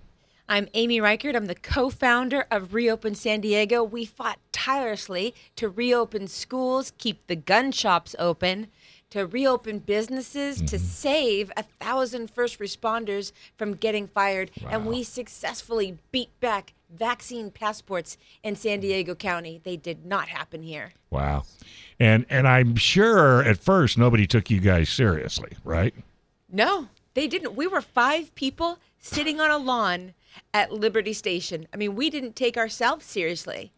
I'm Amy Reichert. I'm the co founder of Reopen San Diego. We fought tirelessly to reopen schools, keep the gun shops open, to reopen businesses, to mm-hmm. save a thousand first responders from getting fired. And we successfully beat back vaccine passports in San Diego County. They did not happen here. Wow. And and I'm sure at first nobody took you guys seriously, right? No, they didn't. We were five people sitting on a lawn at Liberty Station. I mean, we didn't take ourselves seriously.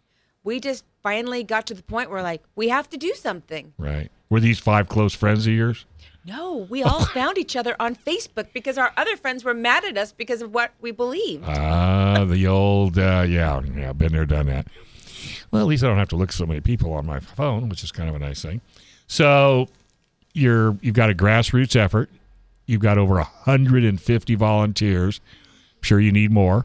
We just finally got to the point where, like, we have to do something. Right. Were these five close friends of yours? No, we all found each other on Facebook because our other friends were mad at us because of what we believed. Ah, the old uh, yeah, yeah, been there, done that. Well, at least I don't have to look at so many people on my phone, which is kind of a nice thing. So you're you've got a grassroots effort. You've got over 150 volunteers. I'm sure you need more.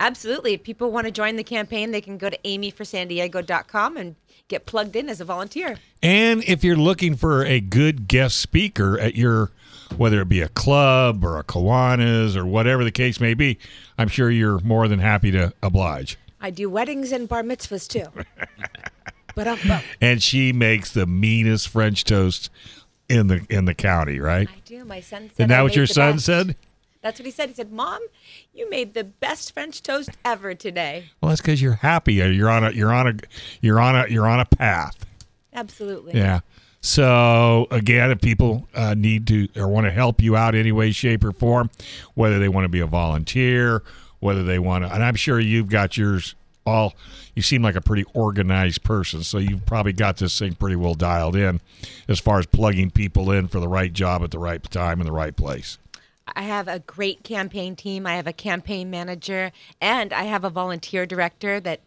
Absolutely. If people want to join the campaign, they can go to amyforsandiego.com and get plugged in as a volunteer. And if you're looking for a good guest speaker at your, whether it be a club or a Kiwanis or whatever the case may be, I'm sure you're more than happy to oblige. I do weddings and bar mitzvahs too. but And she makes the meanest French toast in the in the county, right? I do. My son said. Isn't that I what your son best. said? That's what he said. He said, "Mom, you made the best French toast ever today." Well, that's because you're happy. You're on a you're on a you're on a you're on a path. Absolutely. Yeah. So again, if people uh, need to or want to help you out any way, shape, or form, whether they want to be a volunteer, whether they want to, and I'm sure you've got yours all. You seem like a pretty organized person, so you've probably got this thing pretty well dialed in, as far as plugging people in for the right job at the right time in the right place. I have a great campaign team. I have a campaign manager, and I have a volunteer director that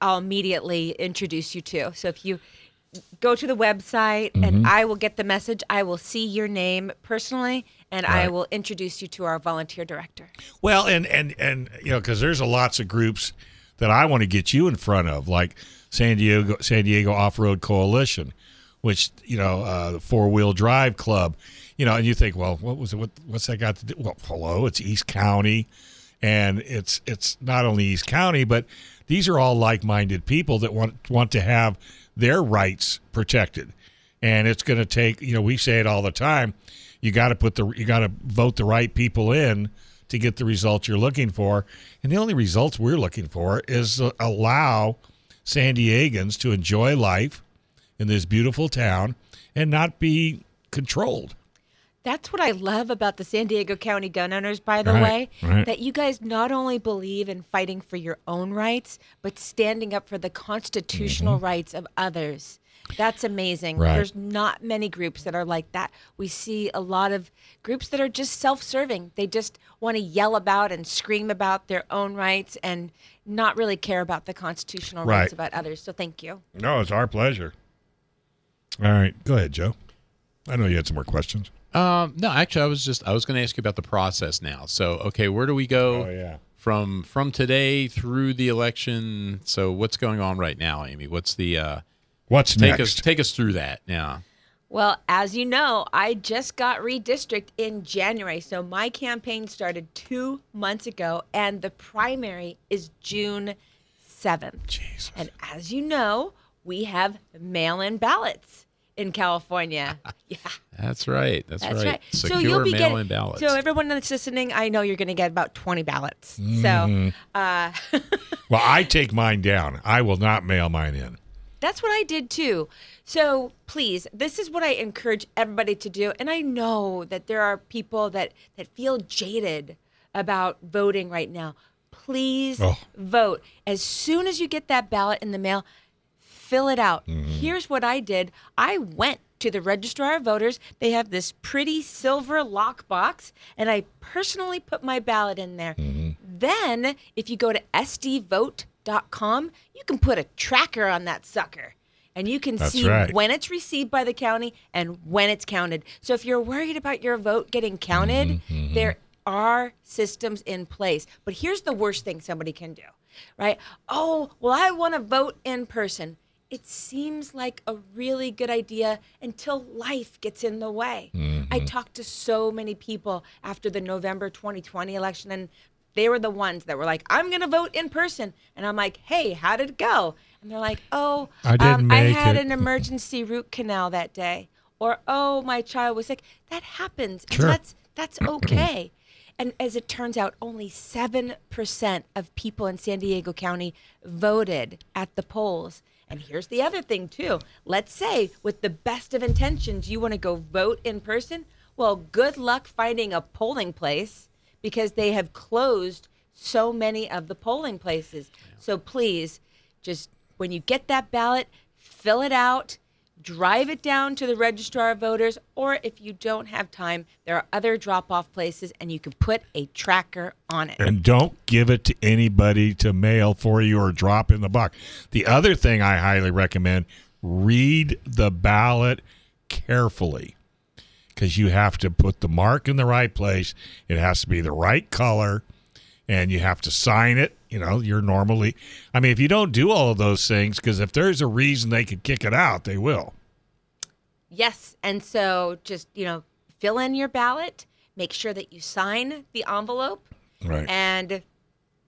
I'll immediately introduce you to. So if you go to the website Mm-hmm. and I will get the message, I will see your name personally and I will introduce you to our volunteer director. Well, and and and you know, because there's a lots of groups that I want to get you in front of, like San Diego San Diego Off Road Coalition, which you know, uh, the Four Wheel Drive Club, you know, and you think, well, what was it? What what's that got to do? Well, hello, it's East County, and it's it's not only East County, but these are all like-minded people that want want to have their rights protected, and it's going to take. You know, we say it all the time. You got to put the you got to vote the right people in to get the results you're looking for, and the only results we're looking for is allow San Diegans to enjoy life in this beautiful town and not be controlled. That's what I love about the San Diego County gun owners, by the Right, way, right. that you guys not only believe in fighting for your own rights, but standing up for the constitutional mm-hmm. rights of others. That's amazing. Right. There's not many groups that are like that. We see a lot of groups that are just self serving. They just want to yell about and scream about their own rights and not really care about the constitutional Right. rights about others. So thank you. No, it's our pleasure. All right, go ahead, Joe. I know you had some more questions. Um, no, actually, I was just I was going to ask you about the process now. So, okay, where do we go Oh, yeah. from from today through the election? So, what's going on right now, Amy? What's the uh, What's take next? us take us through that? Yeah. Well, as you know, I just got redistricted in January. So my campaign started two months ago, and the primary is June 7th. Jesus. And as you know, we have mail in ballots in California. yeah. That's right. That's, That's right. right. Secure so you'll be mail-in getting ballots. So everyone that's listening, I know you're going to get about 20 ballots. Mm-hmm. So uh, Well, I take mine down. I will not mail mine in. That's what I did too. So please, this is what I encourage everybody to do. And I know that there are people that, that feel jaded about voting right now. Please Oh. vote. As soon as you get that ballot in the mail, fill it out. Mm-hmm. Here's what I did I went to the registrar of voters. They have this pretty silver lockbox, and I personally put my ballot in there. Mm-hmm. Then, if you go to sdvote.com, you can put a tracker on that sucker. And you can That's see right. when it's received by the county and when it's counted. So if you're worried about your vote getting counted, mm-hmm, mm-hmm. there are systems in place. But here's the worst thing somebody can do, right? Oh, well, I want to vote in person. It seems like a really good idea until life gets in the way. I mm-hmm. talked to so many people after the November 2020 election, and they were the ones that were like, I'm going to vote in person. And I'm like, hey, how did it go? And they're like, oh, I um, I had it." an emergency root canal that day. Or, oh, my child was sick. That happens. and Sure. that's, that's okay. And as it turns out, only 7% of people in San Diego County voted at the polls. And here's the other thing, too. Let's say, with the best of intentions, you want to go vote in person. Well, good luck finding a polling place because they have closed so many of the polling places. So please, just when you get that ballot, fill it out, drive it down to the registrar of voters, or if you don't have time, there are other drop off places and you can put a tracker on it. And don't give it to anybody to mail for you or drop in the box. The other thing I highly recommend read the ballot carefully because you have to put the mark in the right place. It has to be the right color and you have to sign it. You know, you're normally, I mean, if you don't do all of those things, because if there's a reason they could kick it out, they will. Yes. And so just, you know, fill in your ballot, make sure that you sign the envelope. Right. And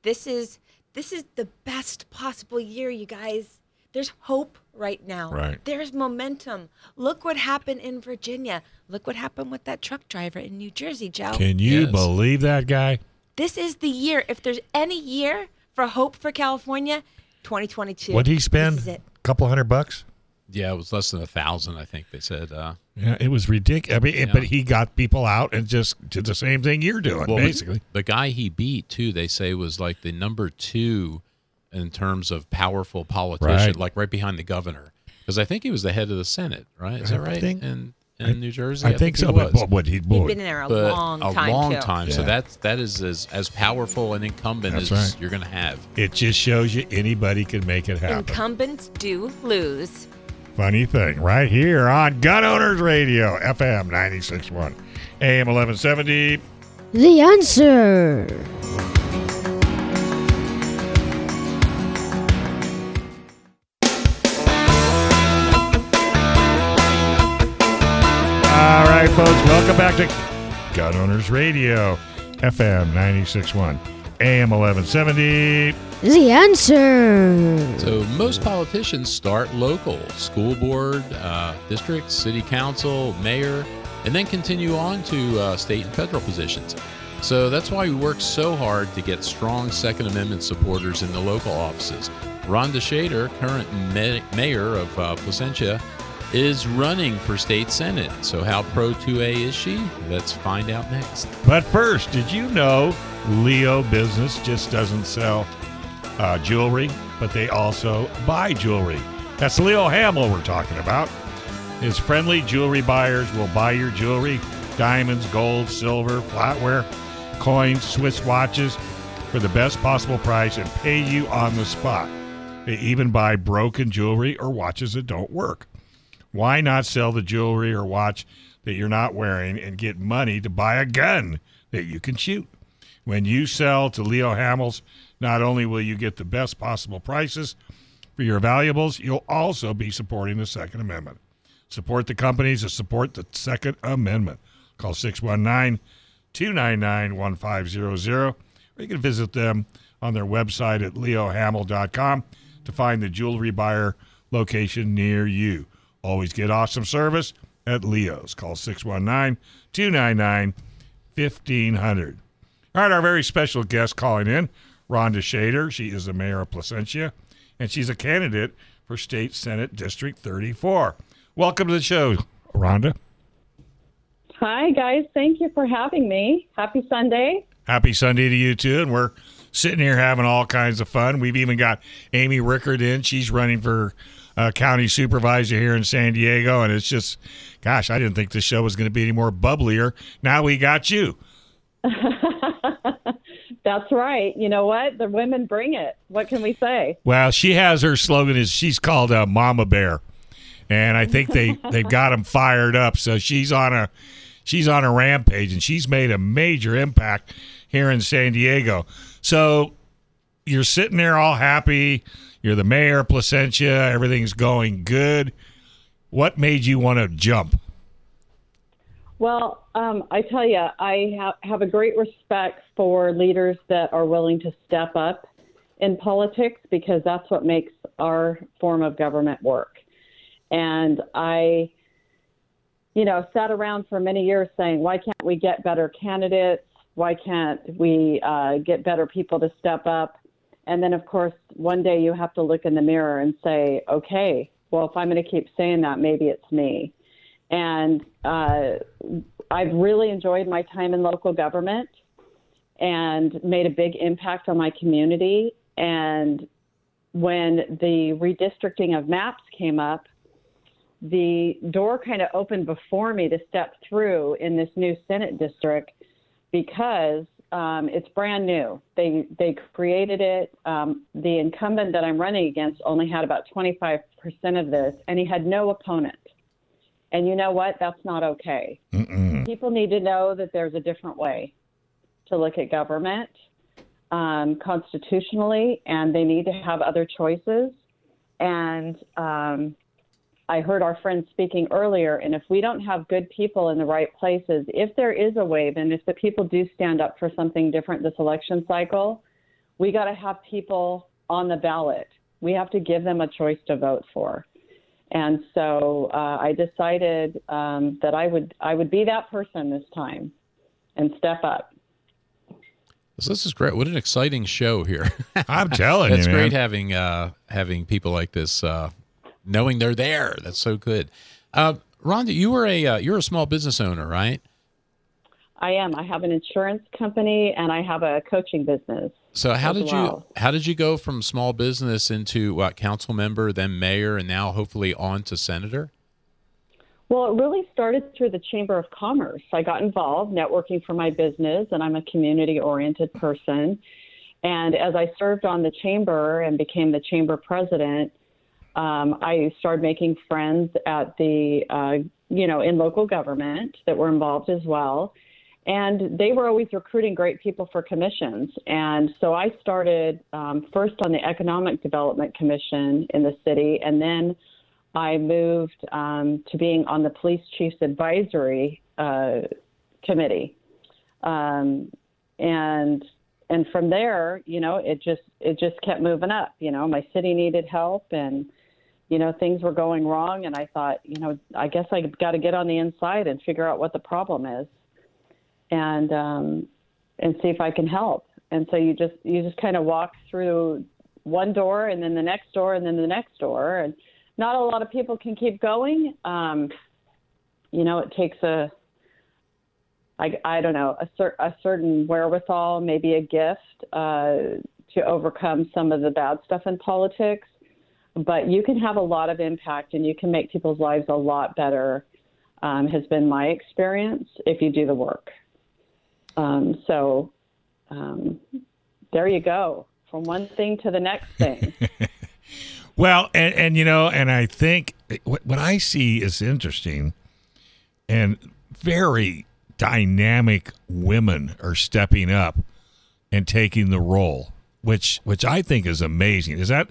this is this is the best possible year, you guys. There's hope right now. Right. There's momentum. Look what happened in Virginia. Look what happened with that truck driver in New Jersey, Joe. Can you Yes. believe that guy? this is the year. If there's any year for hope for California, 2022. What'd he spend? Is it. A couple hundred bucks? Yeah, it was less than a thousand. I think they said. Uh, Yeah, it was ridiculous. I mean, it- Yeah. but he got people out and just did the same thing you're doing, well, basically. the guy he beat too. They say was like the number two in terms of powerful politician, Right. like right behind the governor. Because I think he was the head of the Senate, right? Is that right? think- in in I- New Jersey, I, think he so. But was. what, what he He'd been in there a but long a time long too. time. So Yeah. that's that is as as powerful an incumbent That's as right. you're going to have. it just shows you anybody can make it happen. Incumbents do lose. Funny thing, right here on Gun Owners Radio, FM 96.1, AM 1170. The answer. All right, folks, welcome back to Gun Owners Radio, FM 96.1, AM 1170. The answer. So most politicians start local, school board, uh, district, city council, mayor, and then continue on to uh, state and federal positions. So that's why we work so hard to get strong Second Amendment supporters in the local offices. Rhonda Shader, current mayor of uh, Placentia, is running for state senate. So, how pro 2A is she? Let's find out next. But first, did you know Leo Business just doesn't sell uh, jewelry, but they also buy jewelry? That's Leo Hamel we're talking about. His friendly jewelry buyers will buy your jewelry diamonds, gold, silver, flatware, coins, Swiss watches for the best possible price and pay you on the spot. They even buy broken jewelry or watches that don't work. Why not sell the jewelry or watch that you're not wearing and get money to buy a gun that you can shoot? When you sell to Leo Hamel's, not only will you get the best possible prices for your valuables, you'll also be supporting the Second Amendment. Support the companies that support the Second Amendment. Call 619 299 1500, or you can visit them on their website at leohamel.com to find the jewelry buyer location near you. Always get awesome service at Leo's. Call 619 299 1500. All right, our very special guest calling in, Rhonda Shader. She is the mayor of Placentia, and she's a candidate for State Senate District 34. Welcome to the show, Rhonda. Hi, guys. Thank you for having me. Happy Sunday. Happy Sunday to you, too. And we're sitting here having all kinds of fun. We've even got Amy Reichert in. She's running for uh, county supervisor here in San Diego. And it's just, gosh, I didn't think the show was going to be any more bubblier. Now we got you. That's right. You know what? The women bring it. What can we say? Well, she has her slogan is she's called uh, Mama Bear, and I think they they've got them fired up. So she's on a she's on a rampage, and she's made a major impact here in San Diego. So you're sitting there all happy. You're the mayor of Placentia. Everything's going good. What made you want to jump? Well, um, I tell you, I ha- have a great respect for leaders that are willing to step up in politics because that's what makes our form of government work. And I, you know, sat around for many years saying, why can't we get better candidates? Why can't we uh, get better people to step up? And then, of course, one day you have to look in the mirror and say, okay, well, if I'm going to keep saying that, maybe it's me. And uh, I've really enjoyed my time in local government and made a big impact on my community. And when the redistricting of maps came up, the door kind of opened before me to step through in this new Senate district because um, it's brand new. They they created it. Um, the incumbent that I'm running against only had about 25% of this, and he had no opponent. And you know what? That's not okay. Mm-mm. People need to know that there's a different way to look at government um, constitutionally, and they need to have other choices. And um, I heard our friend speaking earlier, and if we don't have good people in the right places, if there is a wave, and if the people do stand up for something different this election cycle, we got to have people on the ballot. We have to give them a choice to vote for. And so uh, I decided um, that I would I would be that person this time and step up. This is great. What an exciting show here. I'm telling It's you, great having uh, having people like this, uh, knowing they're there. That's so good. Uh, Rhonda, you were a uh, you're a small business owner, right? I am. I have an insurance company and I have a coaching business. So how did well. you how did you go from small business into what council member, then mayor, and now hopefully on to senator? Well, it really started through the Chamber of Commerce. I got involved networking for my business, and I'm a community oriented person. And as I served on the chamber and became the chamber president, um, I started making friends at the, uh, you know, in local government that were involved as well. And they were always recruiting great people for commissions. And so I started um, first on the Economic Development Commission in the city, and then I moved um, to being on the Police Chiefs Advisory uh, Committee. Um, and and from there, you know, it just it just kept moving up. You know, my city needed help, and you know things were going wrong, and I thought, you know, I guess I got to get on the inside and figure out what the problem is, and um, and see if I can help. And so you just you just kind of walk through one door, and then the next door, and then the next door, and not a lot of people can keep going. Um, you know, it takes a, I, I don't know, a, cer- a certain wherewithal, maybe a gift uh, to overcome some of the bad stuff in politics. But you can have a lot of impact and you can make people's lives a lot better, um, has been my experience if you do the work. Um, so um, there you go, from one thing to the next thing. Well, and, and you know, and I think what, what I see is interesting and very dynamic women are stepping up and taking the role, which which I think is amazing. Is that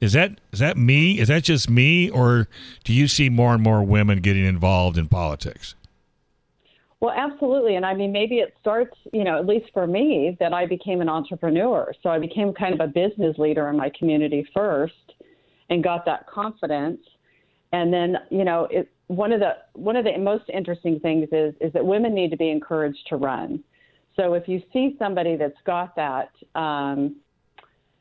is that is that me? Is that just me, or do you see more and more women getting involved in politics? Well, absolutely. And I mean, maybe it starts, you know, at least for me, that I became an entrepreneur. So I became kind of a business leader in my community first and got that confidence. And then, you know, it, one of the one of the most interesting things is is that women need to be encouraged to run. So if you see somebody that's got that um,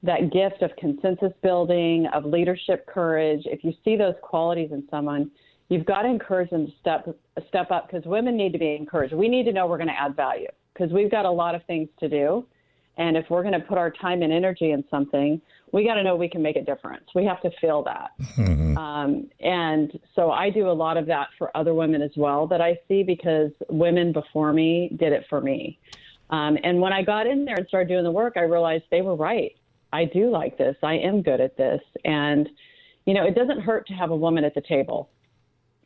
that gift of consensus building, of leadership courage, if you see those qualities in someone, you've got to encourage them to step step up because women need to be encouraged. We need to know we're going to add value because we've got a lot of things to do, and if we're going to put our time and energy in something, we got to know we can make a difference. We have to feel that. Um, and so I do a lot of that for other women as well that I see because women before me did it for me. Um, and when I got in there and started doing the work, I realized they were right. I do like this. I am good at this. And, you know, it doesn't hurt to have a woman at the table.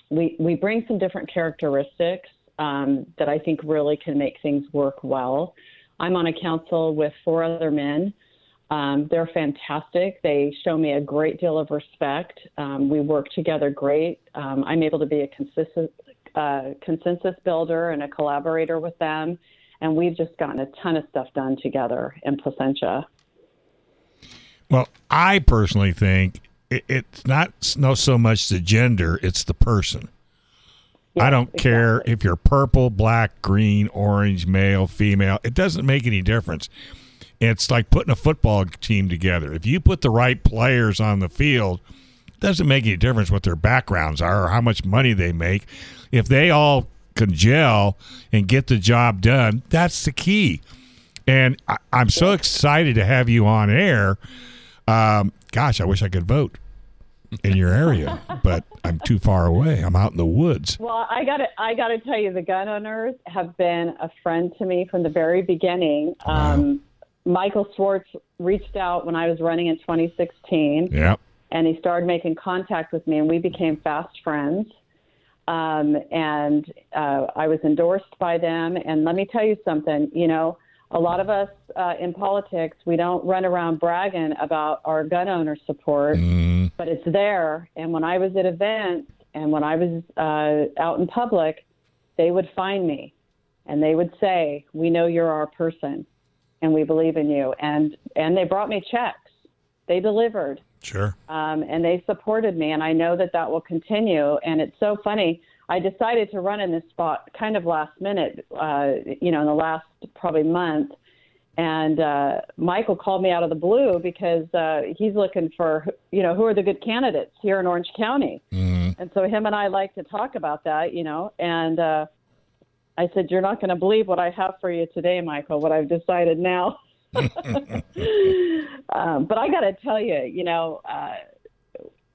We, we bring some different characteristics um, that I think really can make things work well. I'm on a council with four other men. Um, they're fantastic. They show me a great deal of respect. Um, we work together great. Um, I'm able to be a consistent uh, consensus builder and a collaborator with them, and we've just gotten a ton of stuff done together in Placentia. Well, I personally think it, it's not no so much the gender; it's the person. I don't care if you're purple, black, green, orange, male, female. It doesn't make any difference. It's like putting a football team together. If you put the right players on the field, it doesn't make any difference what their backgrounds are or how much money they make. If they all can gel and get the job done, that's the key. And I, I'm so excited to have you on air. Um, gosh, I wish I could vote in your area, but I'm too far away. I'm out in the woods. Well, I got to I got to tell you, the gun owners have been a friend to me from the very beginning. Um, Michael Schwartz reached out when I was running in 2016, Yep. and he started making contact with me, and we became fast friends. Um, and uh, I was endorsed by them. And let me tell you something. You know, a lot of us uh, in politics, we don't run around bragging about our gun owner support, but it's there. And when I was at events and when I was uh, out in public, they would find me and they would say, "We know you're our person, and we believe in you." And and they brought me checks. They delivered Sure. um, and they supported me, and I know that that will continue. And it's so funny. I decided to run in this spot kind of last minute, uh, you know, in the last probably month. And uh, Michael called me out of the blue because uh, he's looking for, you know, who are the good candidates here in Orange County. And so him and I like to talk about that, you know. And uh, I said, "You're not going to believe what I have for you today, Michael. What I've decided now." um, but I got to tell you, you know, uh,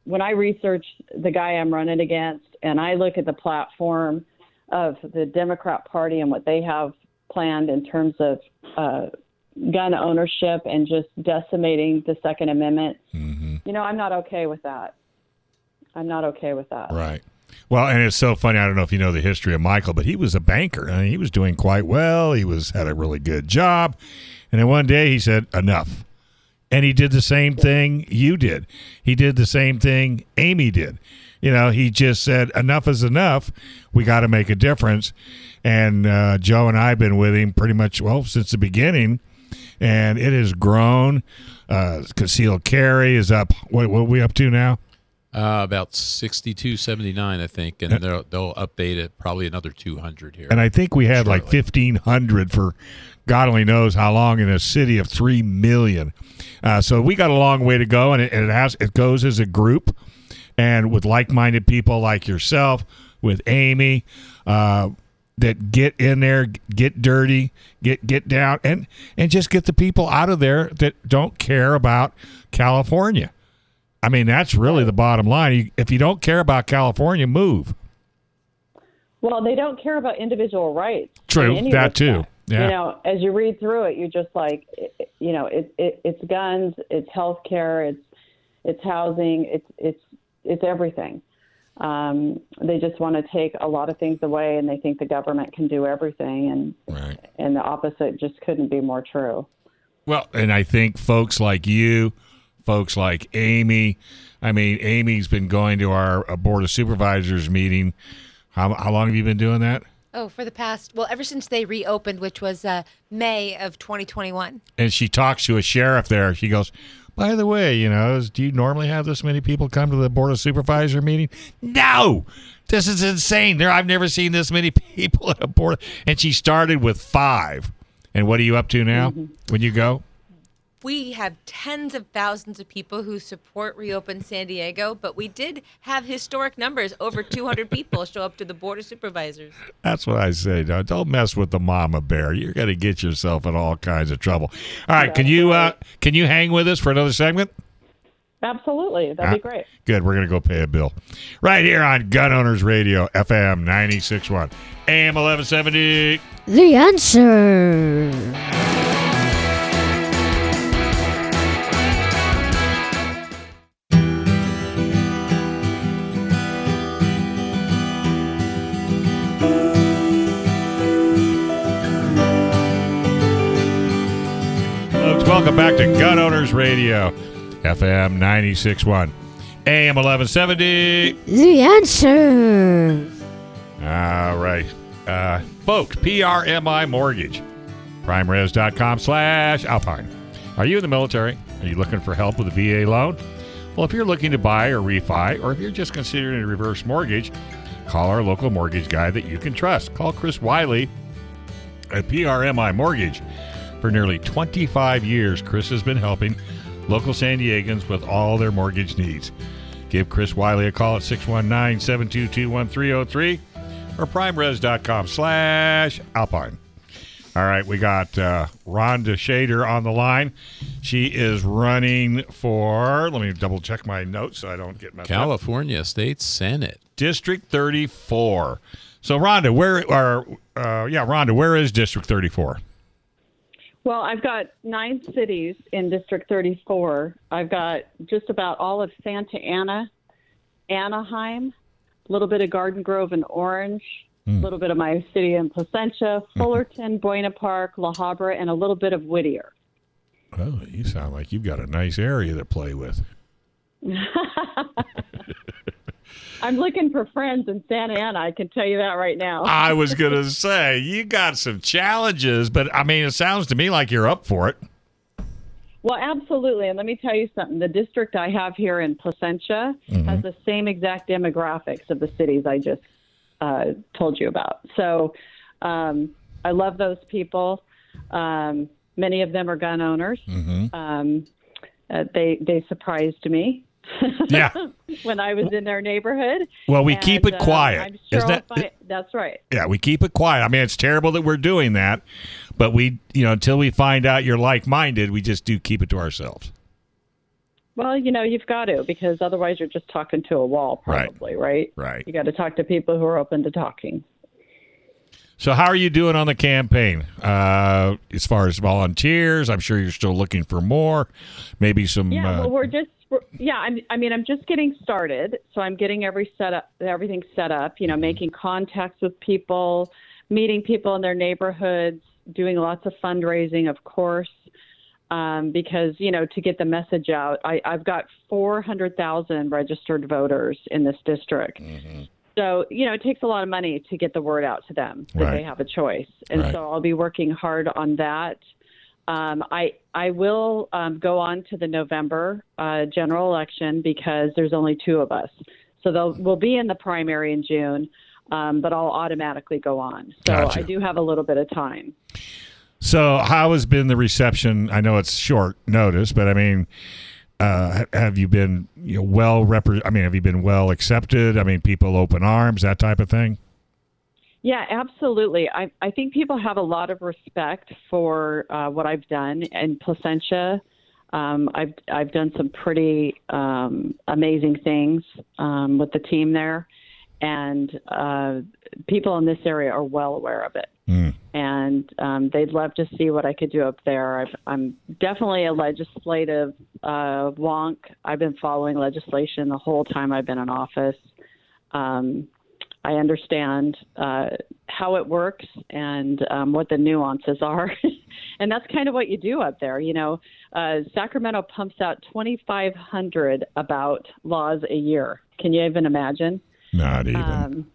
when I research the guy I'm running against, and I look at the platform of the Democrat Party and what they have planned in terms of uh, gun ownership and just decimating the Second Amendment, you know, I'm not okay with that. I'm not okay with that. Right. Well, and it's so funny. I don't know if you know the history of Michael, but he was a banker and he was doing quite well. He was had a really good job, and then one day he said, "Enough," and he did the same thing you did. He did the same thing Amy did. You know, he just said, "Enough is enough. We got to make a difference." And uh, Joe and I have been with him pretty much well since the beginning, and it has grown. Uh, concealed carry is up. What, what are we up to now? Uh, about 62, 79, I think, and they'll they'll update it probably another 200 here. And I think we had like fifteen hundred for God only knows how long in a city of three million. Uh, so we got a long way to go, and it, and it has it goes as a group and with like-minded people like yourself, with Amy, uh, that get in there, get dirty, get get down, and and just get the people out of there that don't care about California. I mean, that's really the bottom line. If you don't care about California, move. Well, they don't care about individual rights. True, in that too. Yeah. You know, as you read through it, you're just like, you know, it, it, it's guns, it's health care, it's it's housing, it's it's it's everything. Um, they just want to take a lot of things away, and they think the government can do everything, and Right. and the opposite just couldn't be more true. Well, and I think folks like you, folks like Amy. I mean, Amy's been going to our uh, board of supervisors meeting. How, how long have you been doing that? Oh, for the past, well, ever since they reopened, which was uh, May of 2021. And she talks to a sheriff there. She goes, "By the way, you know, is- do you normally have this many people come to the board of supervisor meeting?" No, this is insane. There, I've never seen this many people at a board. And she started with five. And what are you up to now mm-hmm. when you go? We have tens of thousands of people who support Reopen San Diego, but we did have historic numbers. Over 200 people show up to the Board of Supervisors. That's what I say. Now, don't mess with the mama bear. You're going to get yourself in all kinds of trouble. All right, can you uh, can you hang with us for another segment? Absolutely, that'd be Ah, great. Good. We're going to go pay a bill right here on Gun Owners Radio, FM 96.1, AM 1170. The answer. Welcome back to Gun Owners Radio, FM 96.1, AM 1170. The answer. All right. Uh, folks, PRMI Mortgage, primeres.com slash Alpine. Are you in the military? Are you looking for help with a VA loan? Well, if you're looking to buy or refi, or if you're just considering a reverse mortgage, call our local mortgage guy that you can trust. Call Chris Wiley at PRMI Mortgage. For nearly 25 years, Chris has been helping local San Diegans with all their mortgage needs. Give Chris Wiley a call at 619-722-1303 or primeres.com slash alpine. All right, we got uh, Rhonda Shader on the line. She is running for, let me double check my notes so I don't get messed up. California State Senate. District 34. So, Rhonda, where are, uh, yeah, Rhonda, where is District 34? Well, I've got nine cities in District 34. I've got just about all of Santa Ana, Anaheim, a little bit of Garden Grove and Orange, a little bit of my city in Placentia, mm-hmm. Fullerton, Buena Park, La Habra, and a little bit of Whittier. Oh, you sound like you've got a nice area to play with. I'm looking for friends in Santa Ana. I can tell you that right now. I was going to say, you got some challenges, but I mean, it sounds to me like you're up for it. Well, absolutely. And let me tell you something. The district I have here in Placentia has the same exact demographics of the cities I just uh, told you about. So um, I love those people. Um, many of them are gun owners. Um, uh, they they surprised me Yeah. when I was in their neighborhood. Well, we keep And, it uh, quiet. I'm sure Isn't that- that's right. Yeah, we keep it quiet. I mean, it's terrible that we're doing that, but we, you know, until we find out you're like minded, we just do keep it to ourselves. Well, you know, you've got to because otherwise you're just talking to a wall, probably, right? Right. You got to talk to people who are open to talking. So, how are you doing on the campaign? Uh, as far as volunteers, I'm sure you're still looking for more. Maybe some. Yeah, uh, well, we're just yeah. I'm, I mean, I'm just getting started, so I'm getting every set up, everything set up. You know, making contacts with people, meeting people in their neighborhoods, doing lots of fundraising, of course, um, because you know to get the message out. I, I've got 400,000 registered voters in this district. So, you know, it takes a lot of money to get the word out to them that Right. they have a choice. And Right. so I'll be working hard on that. Um, I I will um, go on to the November uh, general election because there's only two of us, so they'll we'll be in the primary in June, um, but I'll automatically go on. So Gotcha. I do have a little bit of time. So, how has been the reception? I know it's short notice, but I mean, uh, have you been you know, well repre- I mean, have you been well accepted? I mean, people open arms, that type of thing. Yeah, absolutely. I, I think people have a lot of respect for uh, what I've done in Placentia. Um, I've I've done some pretty um, amazing things um, with the team there, and uh, people in this area are well aware of it. Mm. And um, they'd love to see what I could do up there. I've, I'm definitely a legislative uh, wonk. I've been following legislation the whole time I've been in office. Um, I understand uh, how it works and um, what the nuances are. and that's kind of what you do up there. You know, uh, Sacramento pumps out 2,500 about laws a year. Can you even imagine? Not even. Um,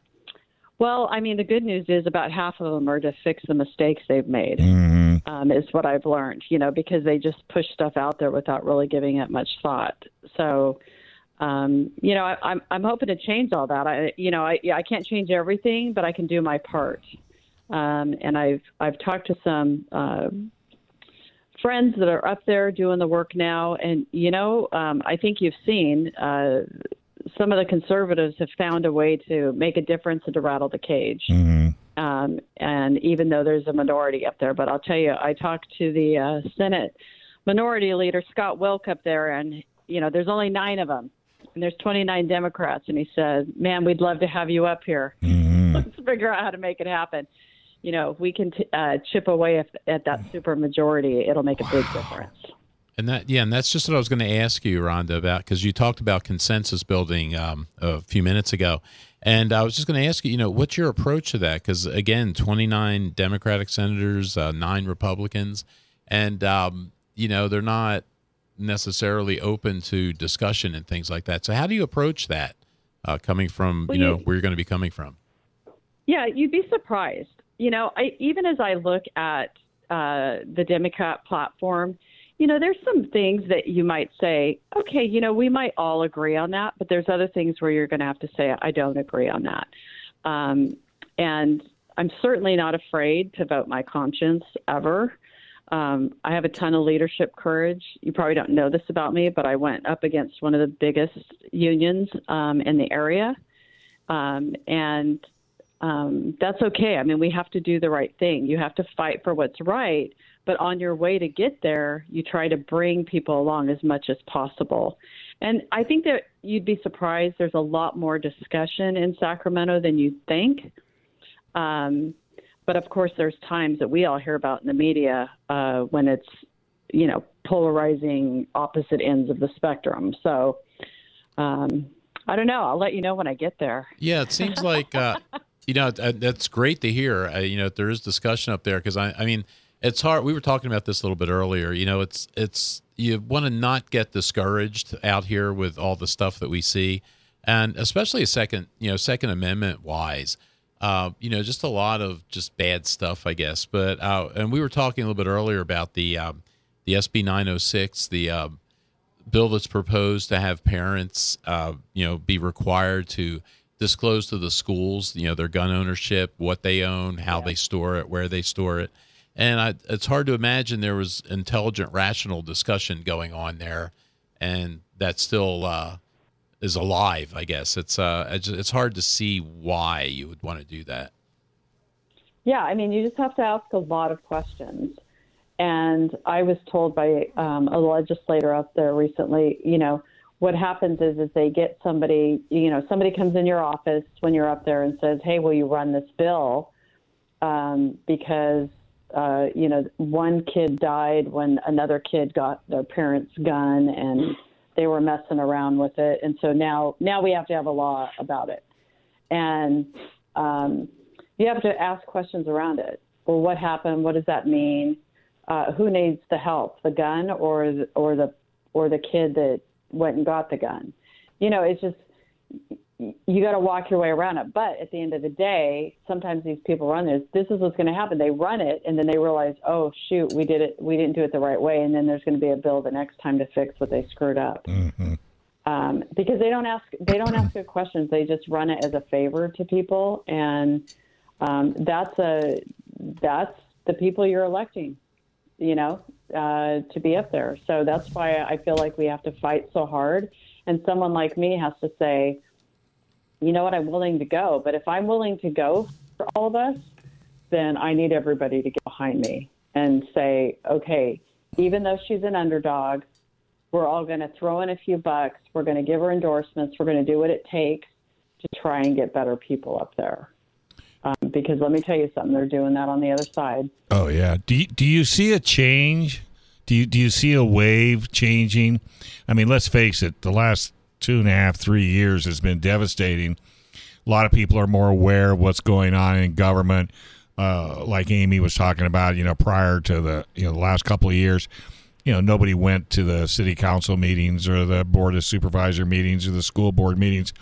well, I mean, the good news is about half of them are to fix the mistakes they've made. hmm Um, is what I've learned, you know, because they just push stuff out there without really giving it much thought. So, um, you know, I, I'm I'm hoping to change all that. I, you know, I I can't change everything, but I can do my part. Um, and I've I've talked to some uh, friends that are up there doing the work now, and you know, um, I think you've seen uh, some of the conservatives have found a way to make a difference and to rattle the cage. hmm Um, and even though there's a minority up there, but I'll tell you, I talked to the uh, Senate minority leader Scott Wilk up there, and you know, there's only nine of them, and there's 29 Democrats, and he said, "Man, we'd love to have you up here. hmm Let's figure out how to make it happen." You know, if we can t- uh, chip away at, at that super majority, it'll make a big difference. And that, yeah, and that's just what I was going to ask you, Rhonda, about because you talked about consensus building um, a few minutes ago, and I was just going to ask you, you know, what's your approach to that? Because again, twenty nine Democratic senators, uh, nine Republicans, and um, you know they're not necessarily open to discussion and things like that. So how do you approach that, uh, coming from Well, you know you- where you're going to be coming from? Yeah, you'd be surprised. You know, I, even as I look at uh, the Democrat platform, you know, there's some things that you might say, okay, you know, we might all agree on that, but there's other things where you're going to have to say, I don't agree on that. Um, and I'm certainly not afraid to vote my conscience ever. Um, I have a ton of leadership courage. You probably don't know this about me, but I went up against one of the biggest unions um, in the area. Um, and um, that's okay. I mean, we have to do the right thing. You have to fight for what's right, but on your way to get there, you try to bring people along as much as possible. And I think that you'd be surprised. There's a lot more discussion in Sacramento than you'd think. Um, but of course, there's times that we all hear about in the media uh, when it's, you know, polarizing opposite ends of the spectrum. So um, I don't know. I'll let you know when I get there. Yeah, it seems like uh, you know uh, that's great to hear. Uh, you know, there is discussion up there because I, I mean, it's hard. We were talking about this a little bit earlier. You know, it's it's you want to not get discouraged out here with all the stuff that we see, and especially a second, you know, Second Amendment wise. Uh, you know, just a lot of just bad stuff, I guess. But uh, and we were talking a little bit earlier about the um, the SB 906, the um, bill that's proposed to have parents, uh, you know, be required to disclose to the schools, you know, their gun ownership, what they own, how they store it, where they store it. And I, it's hard to imagine there was intelligent, rational discussion going on there, and that still uh, is alive. I guess it's uh, it's, hard to see why you would want to do that. Yeah, I mean, you just have to ask a lot of questions. And I was told by um, a legislator out there recently, you know, what happens is is they get somebody, you know, somebody comes in your office when you're up there and says, "Hey, will you run this bill?" Um, because uh, you know, one kid died when another kid got their parents' gun, and they were messing around with it, and so now now we have to have a law about it, and um, you have to ask questions around it. Well, what happened? What does that mean? Uh, who needs the help, the gun or or the or the kid that went and got the gun? You know, it's just you got to walk your way around it. But at the end of the day, sometimes these people run this. This is what's going to happen. They run it, and then they realize, oh shoot, we did it. We didn't do it the right way. And then there's going to be a bill the next time to fix what they screwed up. hmm Um, because they don't ask they don't ask good questions. They just run it as a favor to people, and um, that's a that's the people you're electing. you know, uh, to be up there. So that's why I feel like we have to fight so hard. And someone like me has to say, you know what, I'm willing to go. But if I'm willing to go for all of us, then I need everybody to get behind me and say, okay, even though she's an underdog, we're all going to throw in a few bucks. We're going to give her endorsements. We're going to do what it takes to try and get better people up there. Um, because let me tell you something, they're doing that on the other side. Oh yeah. Do you, do you see a change? Do you do you see a wave changing? I mean, let's face it. The last two and a half, three years has been devastating. A lot of people are more aware of what's going on in government. Uh, like Amy was talking about, you know, prior to the you know the last couple of years, you know, nobody went to the city council meetings or the board of supervisor meetings or the school board meetings,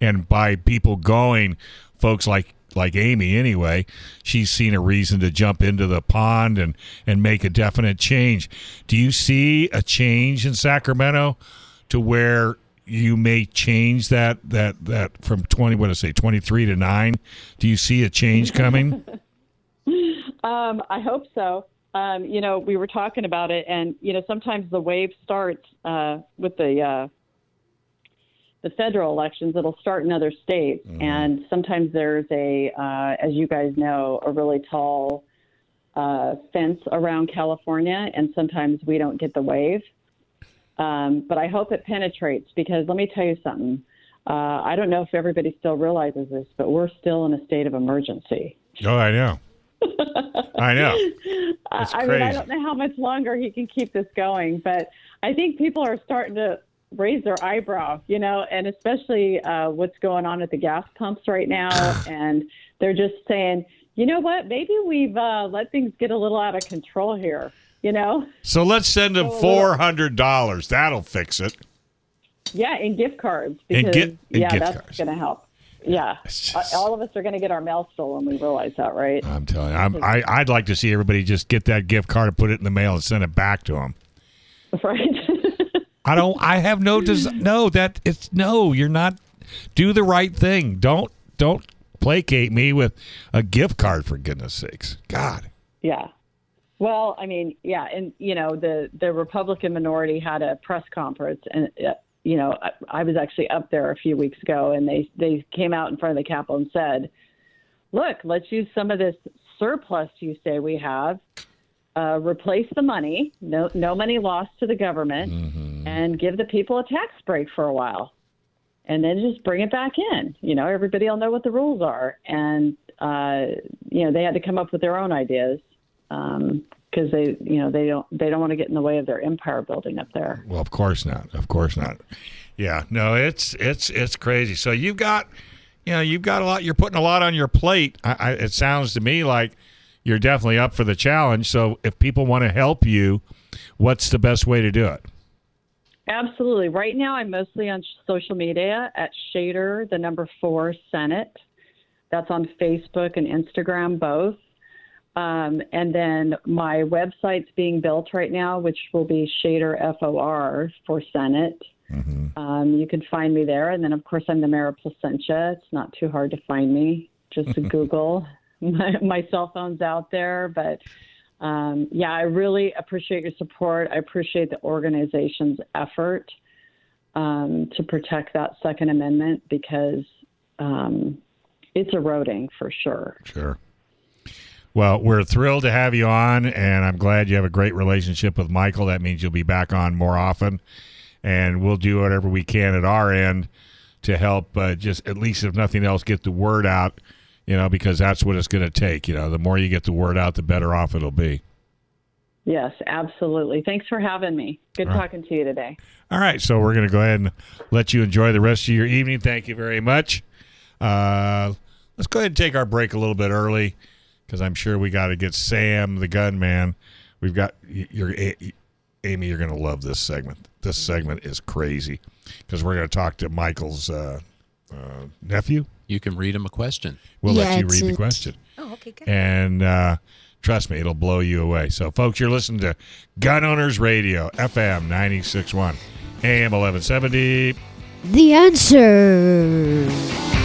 and by people going, folks like like Amy anyway, she's seen a reason to jump into the pond and and make a definite change. Do you see a change in Sacramento to where you may change that that that from 20 what did I say 23 to 9? Do you see a change coming? Um, I hope so. Um, you know, we were talking about it, and you know, sometimes the wave starts uh, with the uh, the federal elections. It'll start in other states, and sometimes there's a, uh, as you guys know, a really tall uh, fence around California, and sometimes we don't get the wave. Um, but I hope it penetrates because let me tell you something. Uh, I don't know if everybody still realizes this, but we're still in a state of emergency. oh, I know. I know. It's I mean, I don't know how much longer he can keep this going, but I think people are starting to raise their eyebrow, you know, and especially uh, what's going on at the gas pumps right now. and they're just saying, you know what, maybe we've uh, let things get a little out of control here, you know? So let's send them $400. That'll fix it. Yeah, and gift cards And because and yeah, gift that's going to help. Yeah, just- all of us are going to get our mail stolen. We realize that, right? I'm telling you, I'm, I, I'd like to see everybody just get that gift card and put it in the mail and send it back to them. right. I don't. I have no. Des- no, that it's no. You're not. Do the right thing. Don't don't placate me with a gift card for goodness sakes. God. Yeah. Well, I mean, yeah, and you know, the the Republican minority had a press conference, and uh, you know, I, I was actually up there a few weeks ago, and they they came out in front of the Capitol and said, "Look, let's use some of this surplus you say we have, uh, replace the money, no no money lost to the government, and give the people a tax break for a while." and then just bring it back in. You know, everybody will know what the rules are, and uh, you know they had to come up with their own ideas Um, because they, you know, they don't they don't want to get in the way of their empire building up there. Well, of course not. Of course not. Yeah. No, it's it's it's crazy. So you've got, you know, you've got a lot. You're putting a lot on your plate. I, I, it sounds to me like you're definitely up for the challenge. So if people want to help you, what's the best way to do it? Absolutely. Right now, I'm mostly on social media at Shader, the number four Senate. That's on Facebook and Instagram both. Um, and then my website's being built right now, which will be Shader FOR for Senate. Um, you can find me there. And then, of course, I'm the mayor of Placentia. It's not too hard to find me. Just to Google. My, my cell phone's out there. But um, yeah, I really appreciate your support. I appreciate the organization's effort um, to protect that Second Amendment because um, it's eroding for sure. Sure. Well, we're thrilled to have you on, and I'm glad you have a great relationship with Michael. That means you'll be back on more often, and we'll do whatever we can at our end to help, uh, just at least if nothing else, get the word out. You know, because that's what it's going to take. You know, the more you get the word out, the better off it'll be. Yes, absolutely. Thanks for having me. Good All right. talking to you today. All right, so we're going to go ahead and let you enjoy the rest of your evening. Thank you very much. Uh, let's go ahead and take our break a little bit early because I'm sure we got to get Sam, the gunman. We've got you're, Amy. You're going to love this segment. This segment is crazy because we're going to talk to Michael's uh, uh, nephew. You can read him a question. We'll let you read the question. Oh, okay, good. And uh, trust me, it'll blow you away. So, folks, you're listening to Gun Owners Radio, FM 961, AM 1170. The answer.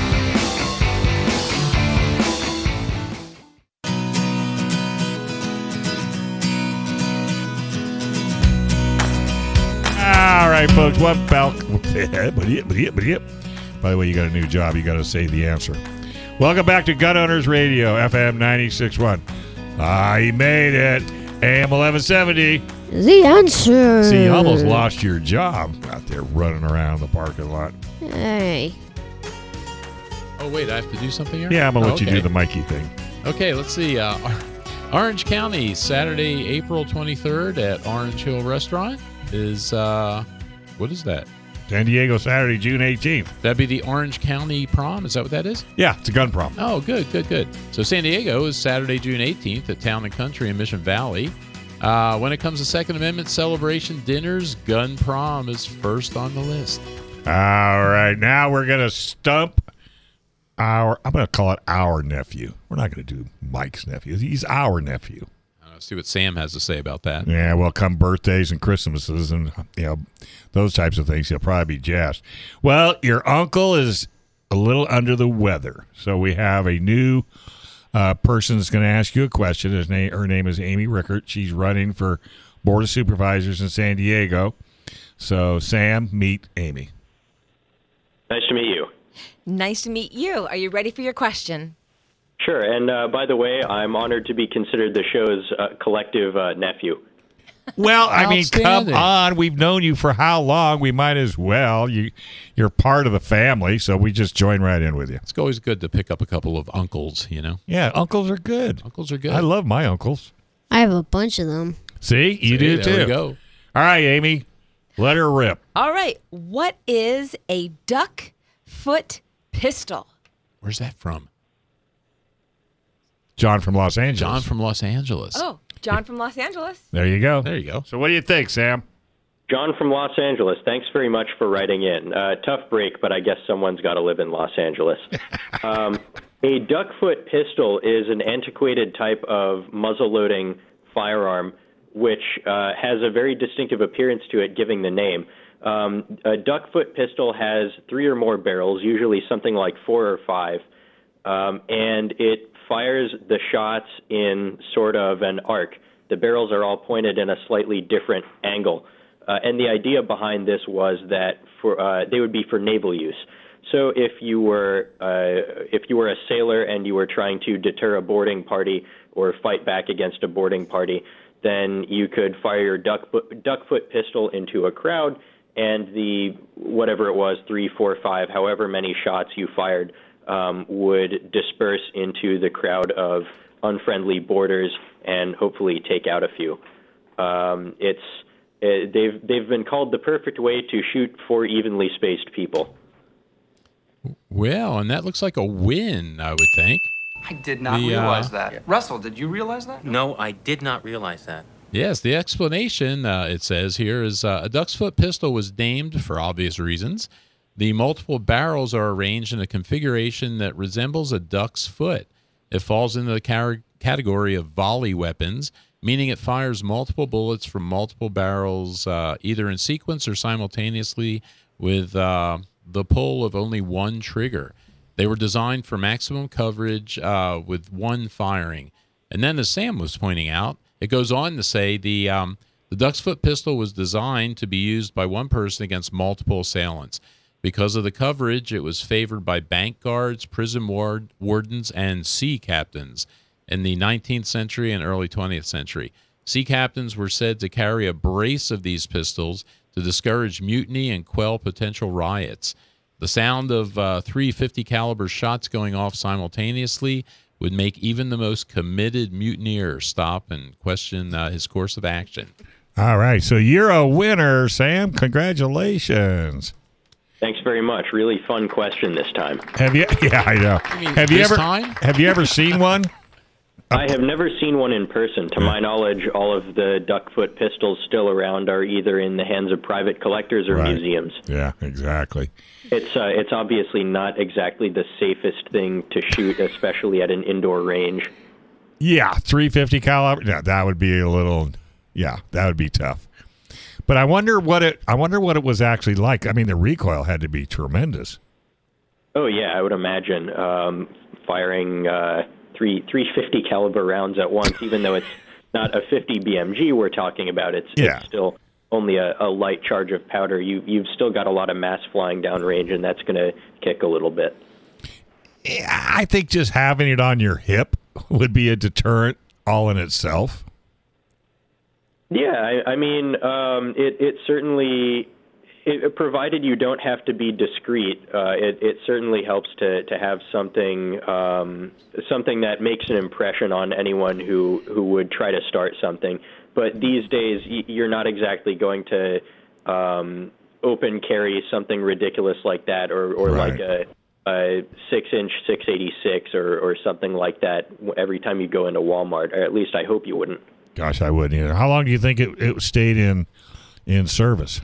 Right, folks. What about? By the way, you got a new job. You got to say the answer. Welcome back to Gun Owners Radio, FM 96.1. I made it. AM 1170. The answer. See, you almost lost your job out there running around the parking lot. Hey. Oh wait, I have to do something here. Yeah, I'm going to Oh, let you do the Mikey thing. Okay, let's see. Uh, Orange County, Saturday, April 23rd at Orange Hill Restaurant is uh, what is that? San Diego, Saturday, June 18th. That'd be the Orange County Prom. Is that what that is? Yeah, it's a gun prom. Oh, good, good, good. So San Diego is Saturday, June 18th at Town and Country in Mission Valley. Uh, when it comes to Second Amendment celebration dinners, Gun Prom is first on the list. All right, now we're going to stump our, I'm going to call it our nephew. We're not going to do Mike's nephew. He's our nephew. See what Sam has to say about that. Yeah, well, come birthdays and Christmases and you know those types of things, he'll probably be jazzed. Well, your uncle is a little under the weather, so we have a new uh, person that's going to ask you a question. His name, her name is Amy Reichert. She's running for board of supervisors in San Diego. So, Sam, meet Amy. Nice to meet you. Nice to meet you. Are you ready for your question? Sure. And uh, by the way, I'm honored to be considered the show's uh, collective uh, nephew. Well, I mean, come on. We've known you for how long? We might as well. You, you're part of the family, so we just join right in with you. It's always good to pick up a couple of uncles, you know? Yeah, uncles are good. Uncles are good. I love my uncles. I have a bunch of them. See, you See, do there too. we go. All right, Amy, let her rip. All right. What is a duck foot pistol? Where's that from? John from Los Angeles. John from Los Angeles. Oh, John from Los Angeles. There you go. There you go. So, what do you think, Sam? John from Los Angeles, thanks very much for writing in. Uh, tough break, but I guess someone's got to live in Los Angeles. um, a duckfoot pistol is an antiquated type of muzzle loading firearm which uh, has a very distinctive appearance to it, giving the name. Um, a duckfoot pistol has three or more barrels, usually something like four or five, um, and it fires the shots in sort of an arc. The barrels are all pointed in a slightly different angle. Uh, and the idea behind this was that for uh, they would be for naval use. So if you were uh, if you were a sailor and you were trying to deter a boarding party or fight back against a boarding party, then you could fire your duck duckfoot pistol into a crowd, and the whatever it was three, four, five, however many shots you fired um, would disperse into the crowd of unfriendly boarders and hopefully take out a few. Um, it's uh, they've they've been called the perfect way to shoot four evenly spaced people. Well, and that looks like a win, I would think. I did not The, uh, realize that. Russell, did you realize that? No, I did not realize that. Yes, the explanation, uh, it says here, is uh, a duck's foot pistol was named for obvious reasons. The multiple barrels are arranged in a configuration that resembles a duck's foot. It falls into the car- category of volley weapons, meaning it fires multiple bullets from multiple barrels, uh, either in sequence or simultaneously, with uh, the pull of only one trigger. They were designed for maximum coverage uh, with one firing. And then, as Sam was pointing out, it goes on to say the um, the duck's foot pistol was designed to be used by one person against multiple assailants. Because of the coverage, it was favored by bank guards, prison ward, wardens, and sea captains in the 19th century and early 20th century. Sea captains were said to carry a brace of these pistols to discourage mutiny and quell potential riots. The sound of uh, three 50 caliber shots going off simultaneously would make even the most committed mutineer stop and question uh, his course of action. All right, so you're a winner, Sam. Congratulations. Thanks very much. Really fun question this time. Have you? Yeah, I know. mean, have you ever? time? Have you ever seen one? I have never seen one in person. To my knowledge, all of the duckfoot pistols still around are either in the hands of private collectors or Right. museums. Yeah, exactly. It's uh, it's obviously not exactly the safest thing to shoot, especially at an indoor range. Yeah, 350 caliber. Yeah, that would be a little. Yeah, that would be tough. But I wonder what it. I wonder what it was actually like. I mean, the recoil had to be tremendous. Oh yeah, I would imagine um, firing uh, three 350 caliber rounds at once, even though it's not a 50 BMG we're talking about. It's, Yeah. it's still only a, a light charge of powder, you you've still got a lot of mass flying downrange, and that's going to kick a little bit. I think just having it on your hip would be a deterrent all in itself. Yeah, I, I mean, um, it it certainly. It, provided you don't have to be discreet, uh, it, it certainly helps to, to have something um, something that makes an impression on anyone who, who would try to start something. But these days, y- you're not exactly going to um, open carry something ridiculous like that, or, or Right. like a, a six inch 686 or, or something like that every time you go into Walmart. Or at least I hope you wouldn't. Gosh, I wouldn't either. How long do you think it, it stayed in in service?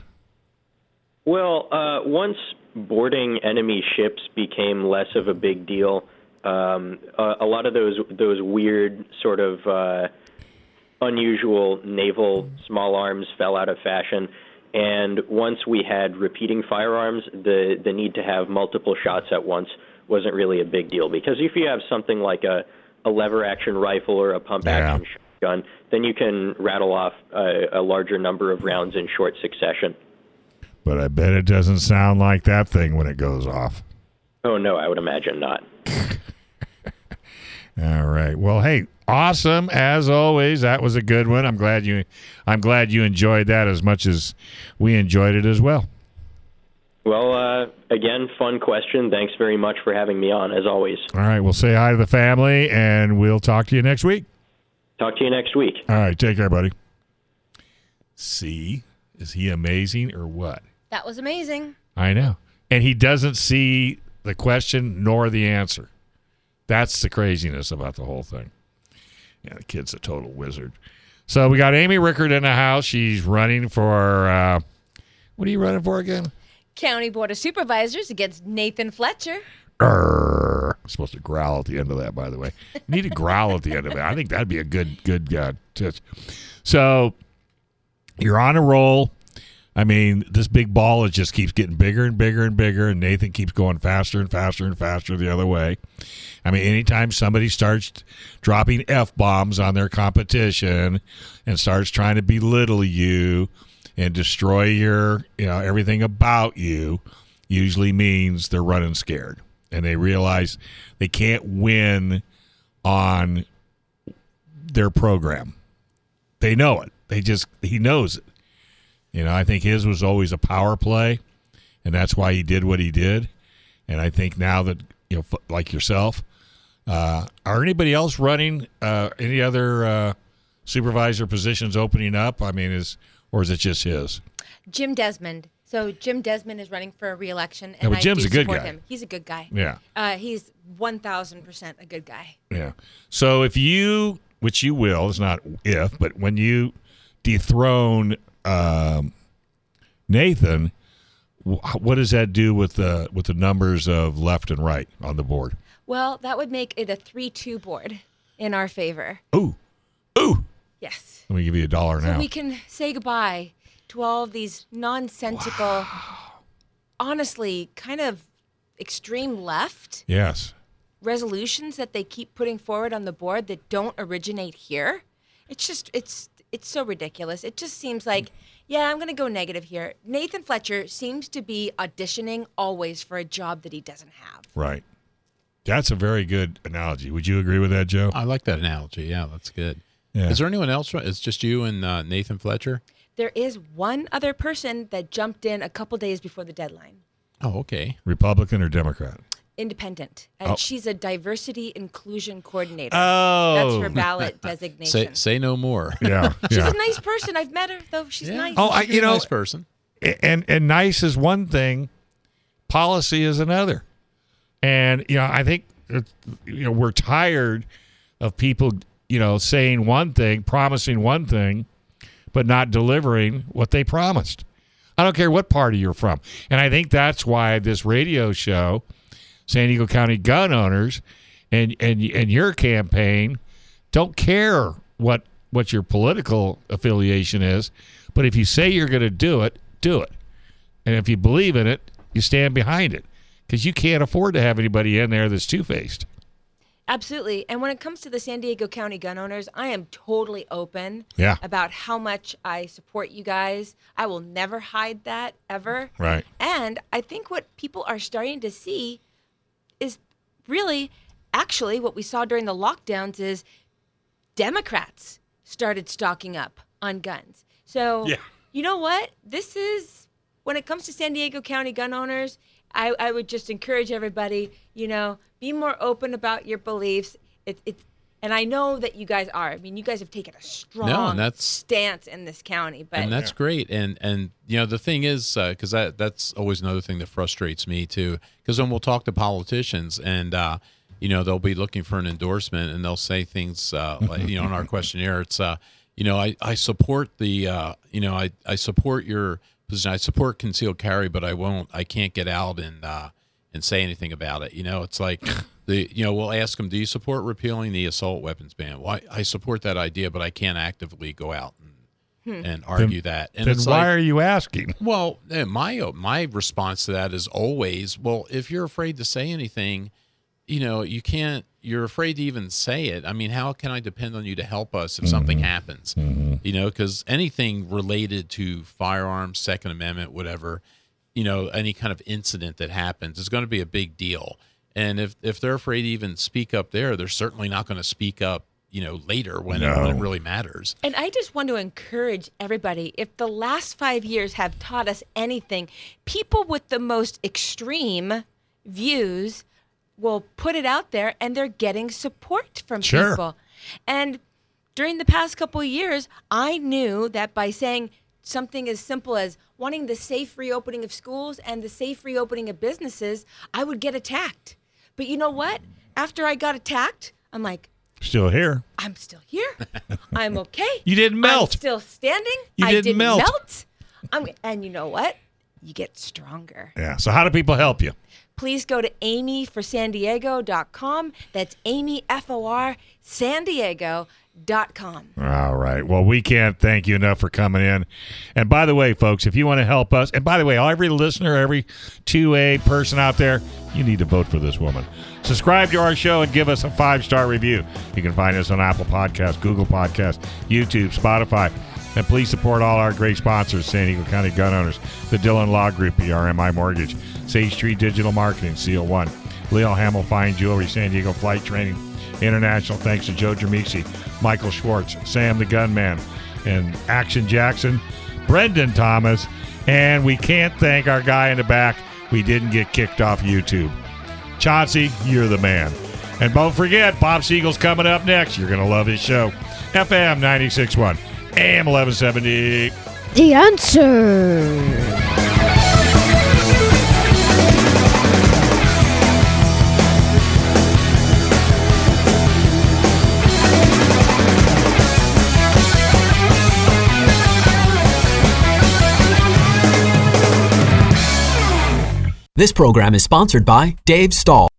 Well, uh, once boarding enemy ships became less of a big deal, um, a, a lot of those those weird sort of uh, unusual naval small arms fell out of fashion. And once we had repeating firearms, the the need to have multiple shots at once wasn't really a big deal because if you have something like a a lever action rifle or a pump action shotgun, then you can rattle off a, a larger number of rounds in short succession. But I bet it doesn't sound like that thing when it goes off. Oh no, I would imagine not. All right. Well, hey, awesome as always. That was a good one. I'm glad you I'm glad you enjoyed that as much as we enjoyed it as well. Well, uh, again, fun question. Thanks very much for having me on, as always. All right, we'll say hi to the family and we'll talk to you next week. Talk to you next week. All right, take care, buddy. See, is he amazing or what? That was amazing. I know. And he doesn't see the question nor the answer. That's the craziness about the whole thing. Yeah, the kid's a total wizard. So we got Amy Reichert in the house. She's running for uh, what are you running for again? County Board of Supervisors against Nathan Fletcher. Supposed to growl at the end of that, by the way. You need to growl at the end of it. I think that'd be a good, good uh. So you're on a roll. I mean, this big ball it just keeps getting bigger and bigger and bigger, and Nathan keeps going faster and faster and faster the other way. I mean, anytime somebody starts dropping f bombs on their competition and starts trying to belittle you and destroy your, you know, everything about you, usually means they're running scared and they realize they can't win on their program. They know it. They just he knows it. You know, I think his was always a power play, and that's why he did what he did. And I think now that you know, like yourself, uh, are anybody else running? Uh, any other uh, supervisor positions opening up? I mean, is or is it just his? Jim Desmond. So Jim Desmond is running for a reelection, Yeah, and but I Jim's do a good support guy. him. He's a good guy. Yeah. Uh, he's one thousand percent a good guy. Yeah. So if you, which you will, it's not if, but when you dethrone um, Nathan, what does that do with the with the numbers of left and right on the board? Well, that would make it a three-two board in our favor. Ooh, ooh. Yes. Let me give you a dollar So now. we can say goodbye to all of these nonsensical, honestly, kind of extreme left yes. resolutions that they keep putting forward on the board that don't originate here. It's just it's it's so ridiculous. It just seems like yeah, I'm going to go negative here. Nathan Fletcher seems to be auditioning always for a job that he doesn't have. Right. That's a very good analogy. Would you agree with that, Joe? I like that analogy. Yeah, that's good. Yeah. Is there anyone else? It's just you and uh, Nathan Fletcher. There is one other person that jumped in a couple days before the deadline. Oh, okay. Republican or Democrat? Independent, and Oh. she's a diversity inclusion coordinator. Oh. that's her ballot designation. Say say no more. Yeah. She's yeah. a nice person. I've met her though. She's nice. Oh, I, you know, nice person. and and nice is one thing, policy is another, and you know I think you know we're tired of people you know saying one thing, promising one thing, but not delivering what they promised. I don't care what party you're from, and I think that's why this radio show, San Diego County gun owners, and and and your campaign, don't care what what your political affiliation is, but if you say you're going to do it, do it. And if you believe in it, you stand behind it because you can't afford to have anybody in there that's two faced. Absolutely. And when it comes to the San Diego County gun owners, I am totally open Yeah. about how much I support you guys. I will never hide that ever. Right. And I think what people are starting to see is really actually what we saw during the lockdowns is Democrats started stocking up on guns. So, Yeah. you know what? This is when it comes to San Diego County gun owners, I, I would just encourage everybody, you know, be more open about your beliefs. It, it's and I know that you guys are. I mean, you guys have taken a strong that's- stance in this county, but and that's great. And and you know the thing is, because that that's always another thing that frustrates me too. Because when we'll talk to politicians and uh, you know they'll be looking for an endorsement and they'll say things uh, like you know in our questionnaire, it's uh, you know I I support the uh, you know I I support your position. I support concealed carry, but I won't. I can't get out and uh, and say anything about it. You know, it's like. The, you know, we'll ask them, "Do you support repealing the assault weapons ban?" Well, I, I support that idea, but I can't actively go out and, and argue that. And then it's why like, are you asking? well, eh, my my response to that is always, well, if you're afraid to say anything, you know, you can't. You're afraid to even say it. I mean, how can I depend on you to help us if mm-hmm. something happens? Mm-hmm. You know, because anything related to firearms, Second Amendment, whatever, you know, any kind of incident that happens is going to be a big deal. And if if they're afraid to even speak up there, they're certainly not going to speak up. You know, later when, it, when it really matters. And I just want to encourage everybody if the last five years have taught us anything, people with the most extreme views will put it out there and they're getting support from Sure. people. And during the past couple of years, I knew that by saying something as simple as wanting the safe reopening of schools and the safe reopening of businesses, I would get attacked. But you know what? After I got attacked, I'm like, Still here. I'm still here. I'm okay. You didn't melt. I'm still standing. You didn't didn't melt. melt. I'm, and you know what? You get stronger. Yeah. So how do people help you? Please go to amyforsandiego.com. That's Amy, F O R, San Diego.com. All right. Well, we can't thank you enough for coming in. And by the way, folks, if you want to help us, and by the way, every listener, every 2A person out there, you need to vote for this woman. Subscribe to our show and give us a five star review. You can find us on Apple Podcasts, Google Podcasts, YouTube, Spotify. And please support all our great sponsors San Diego County Gun Owners, the Dillon Law Group, BRMI Mortgage, Sage Street Digital Marketing, Seal One, Leo Hamel Fine Jewelry, San Diego Flight Training International. Thanks to Joe Dramisi, Michael Schwartz, Sam the Gunman, and Action Jackson, Brendan Thomas. And we can't thank our guy in the back. We didn't get kicked off YouTube. Chauncey, you're the man. And don't forget, Bob Siegel's coming up next. You're going to love his show. FM 96.1, AM 1170. The answer. This program is sponsored by Dave Stahl.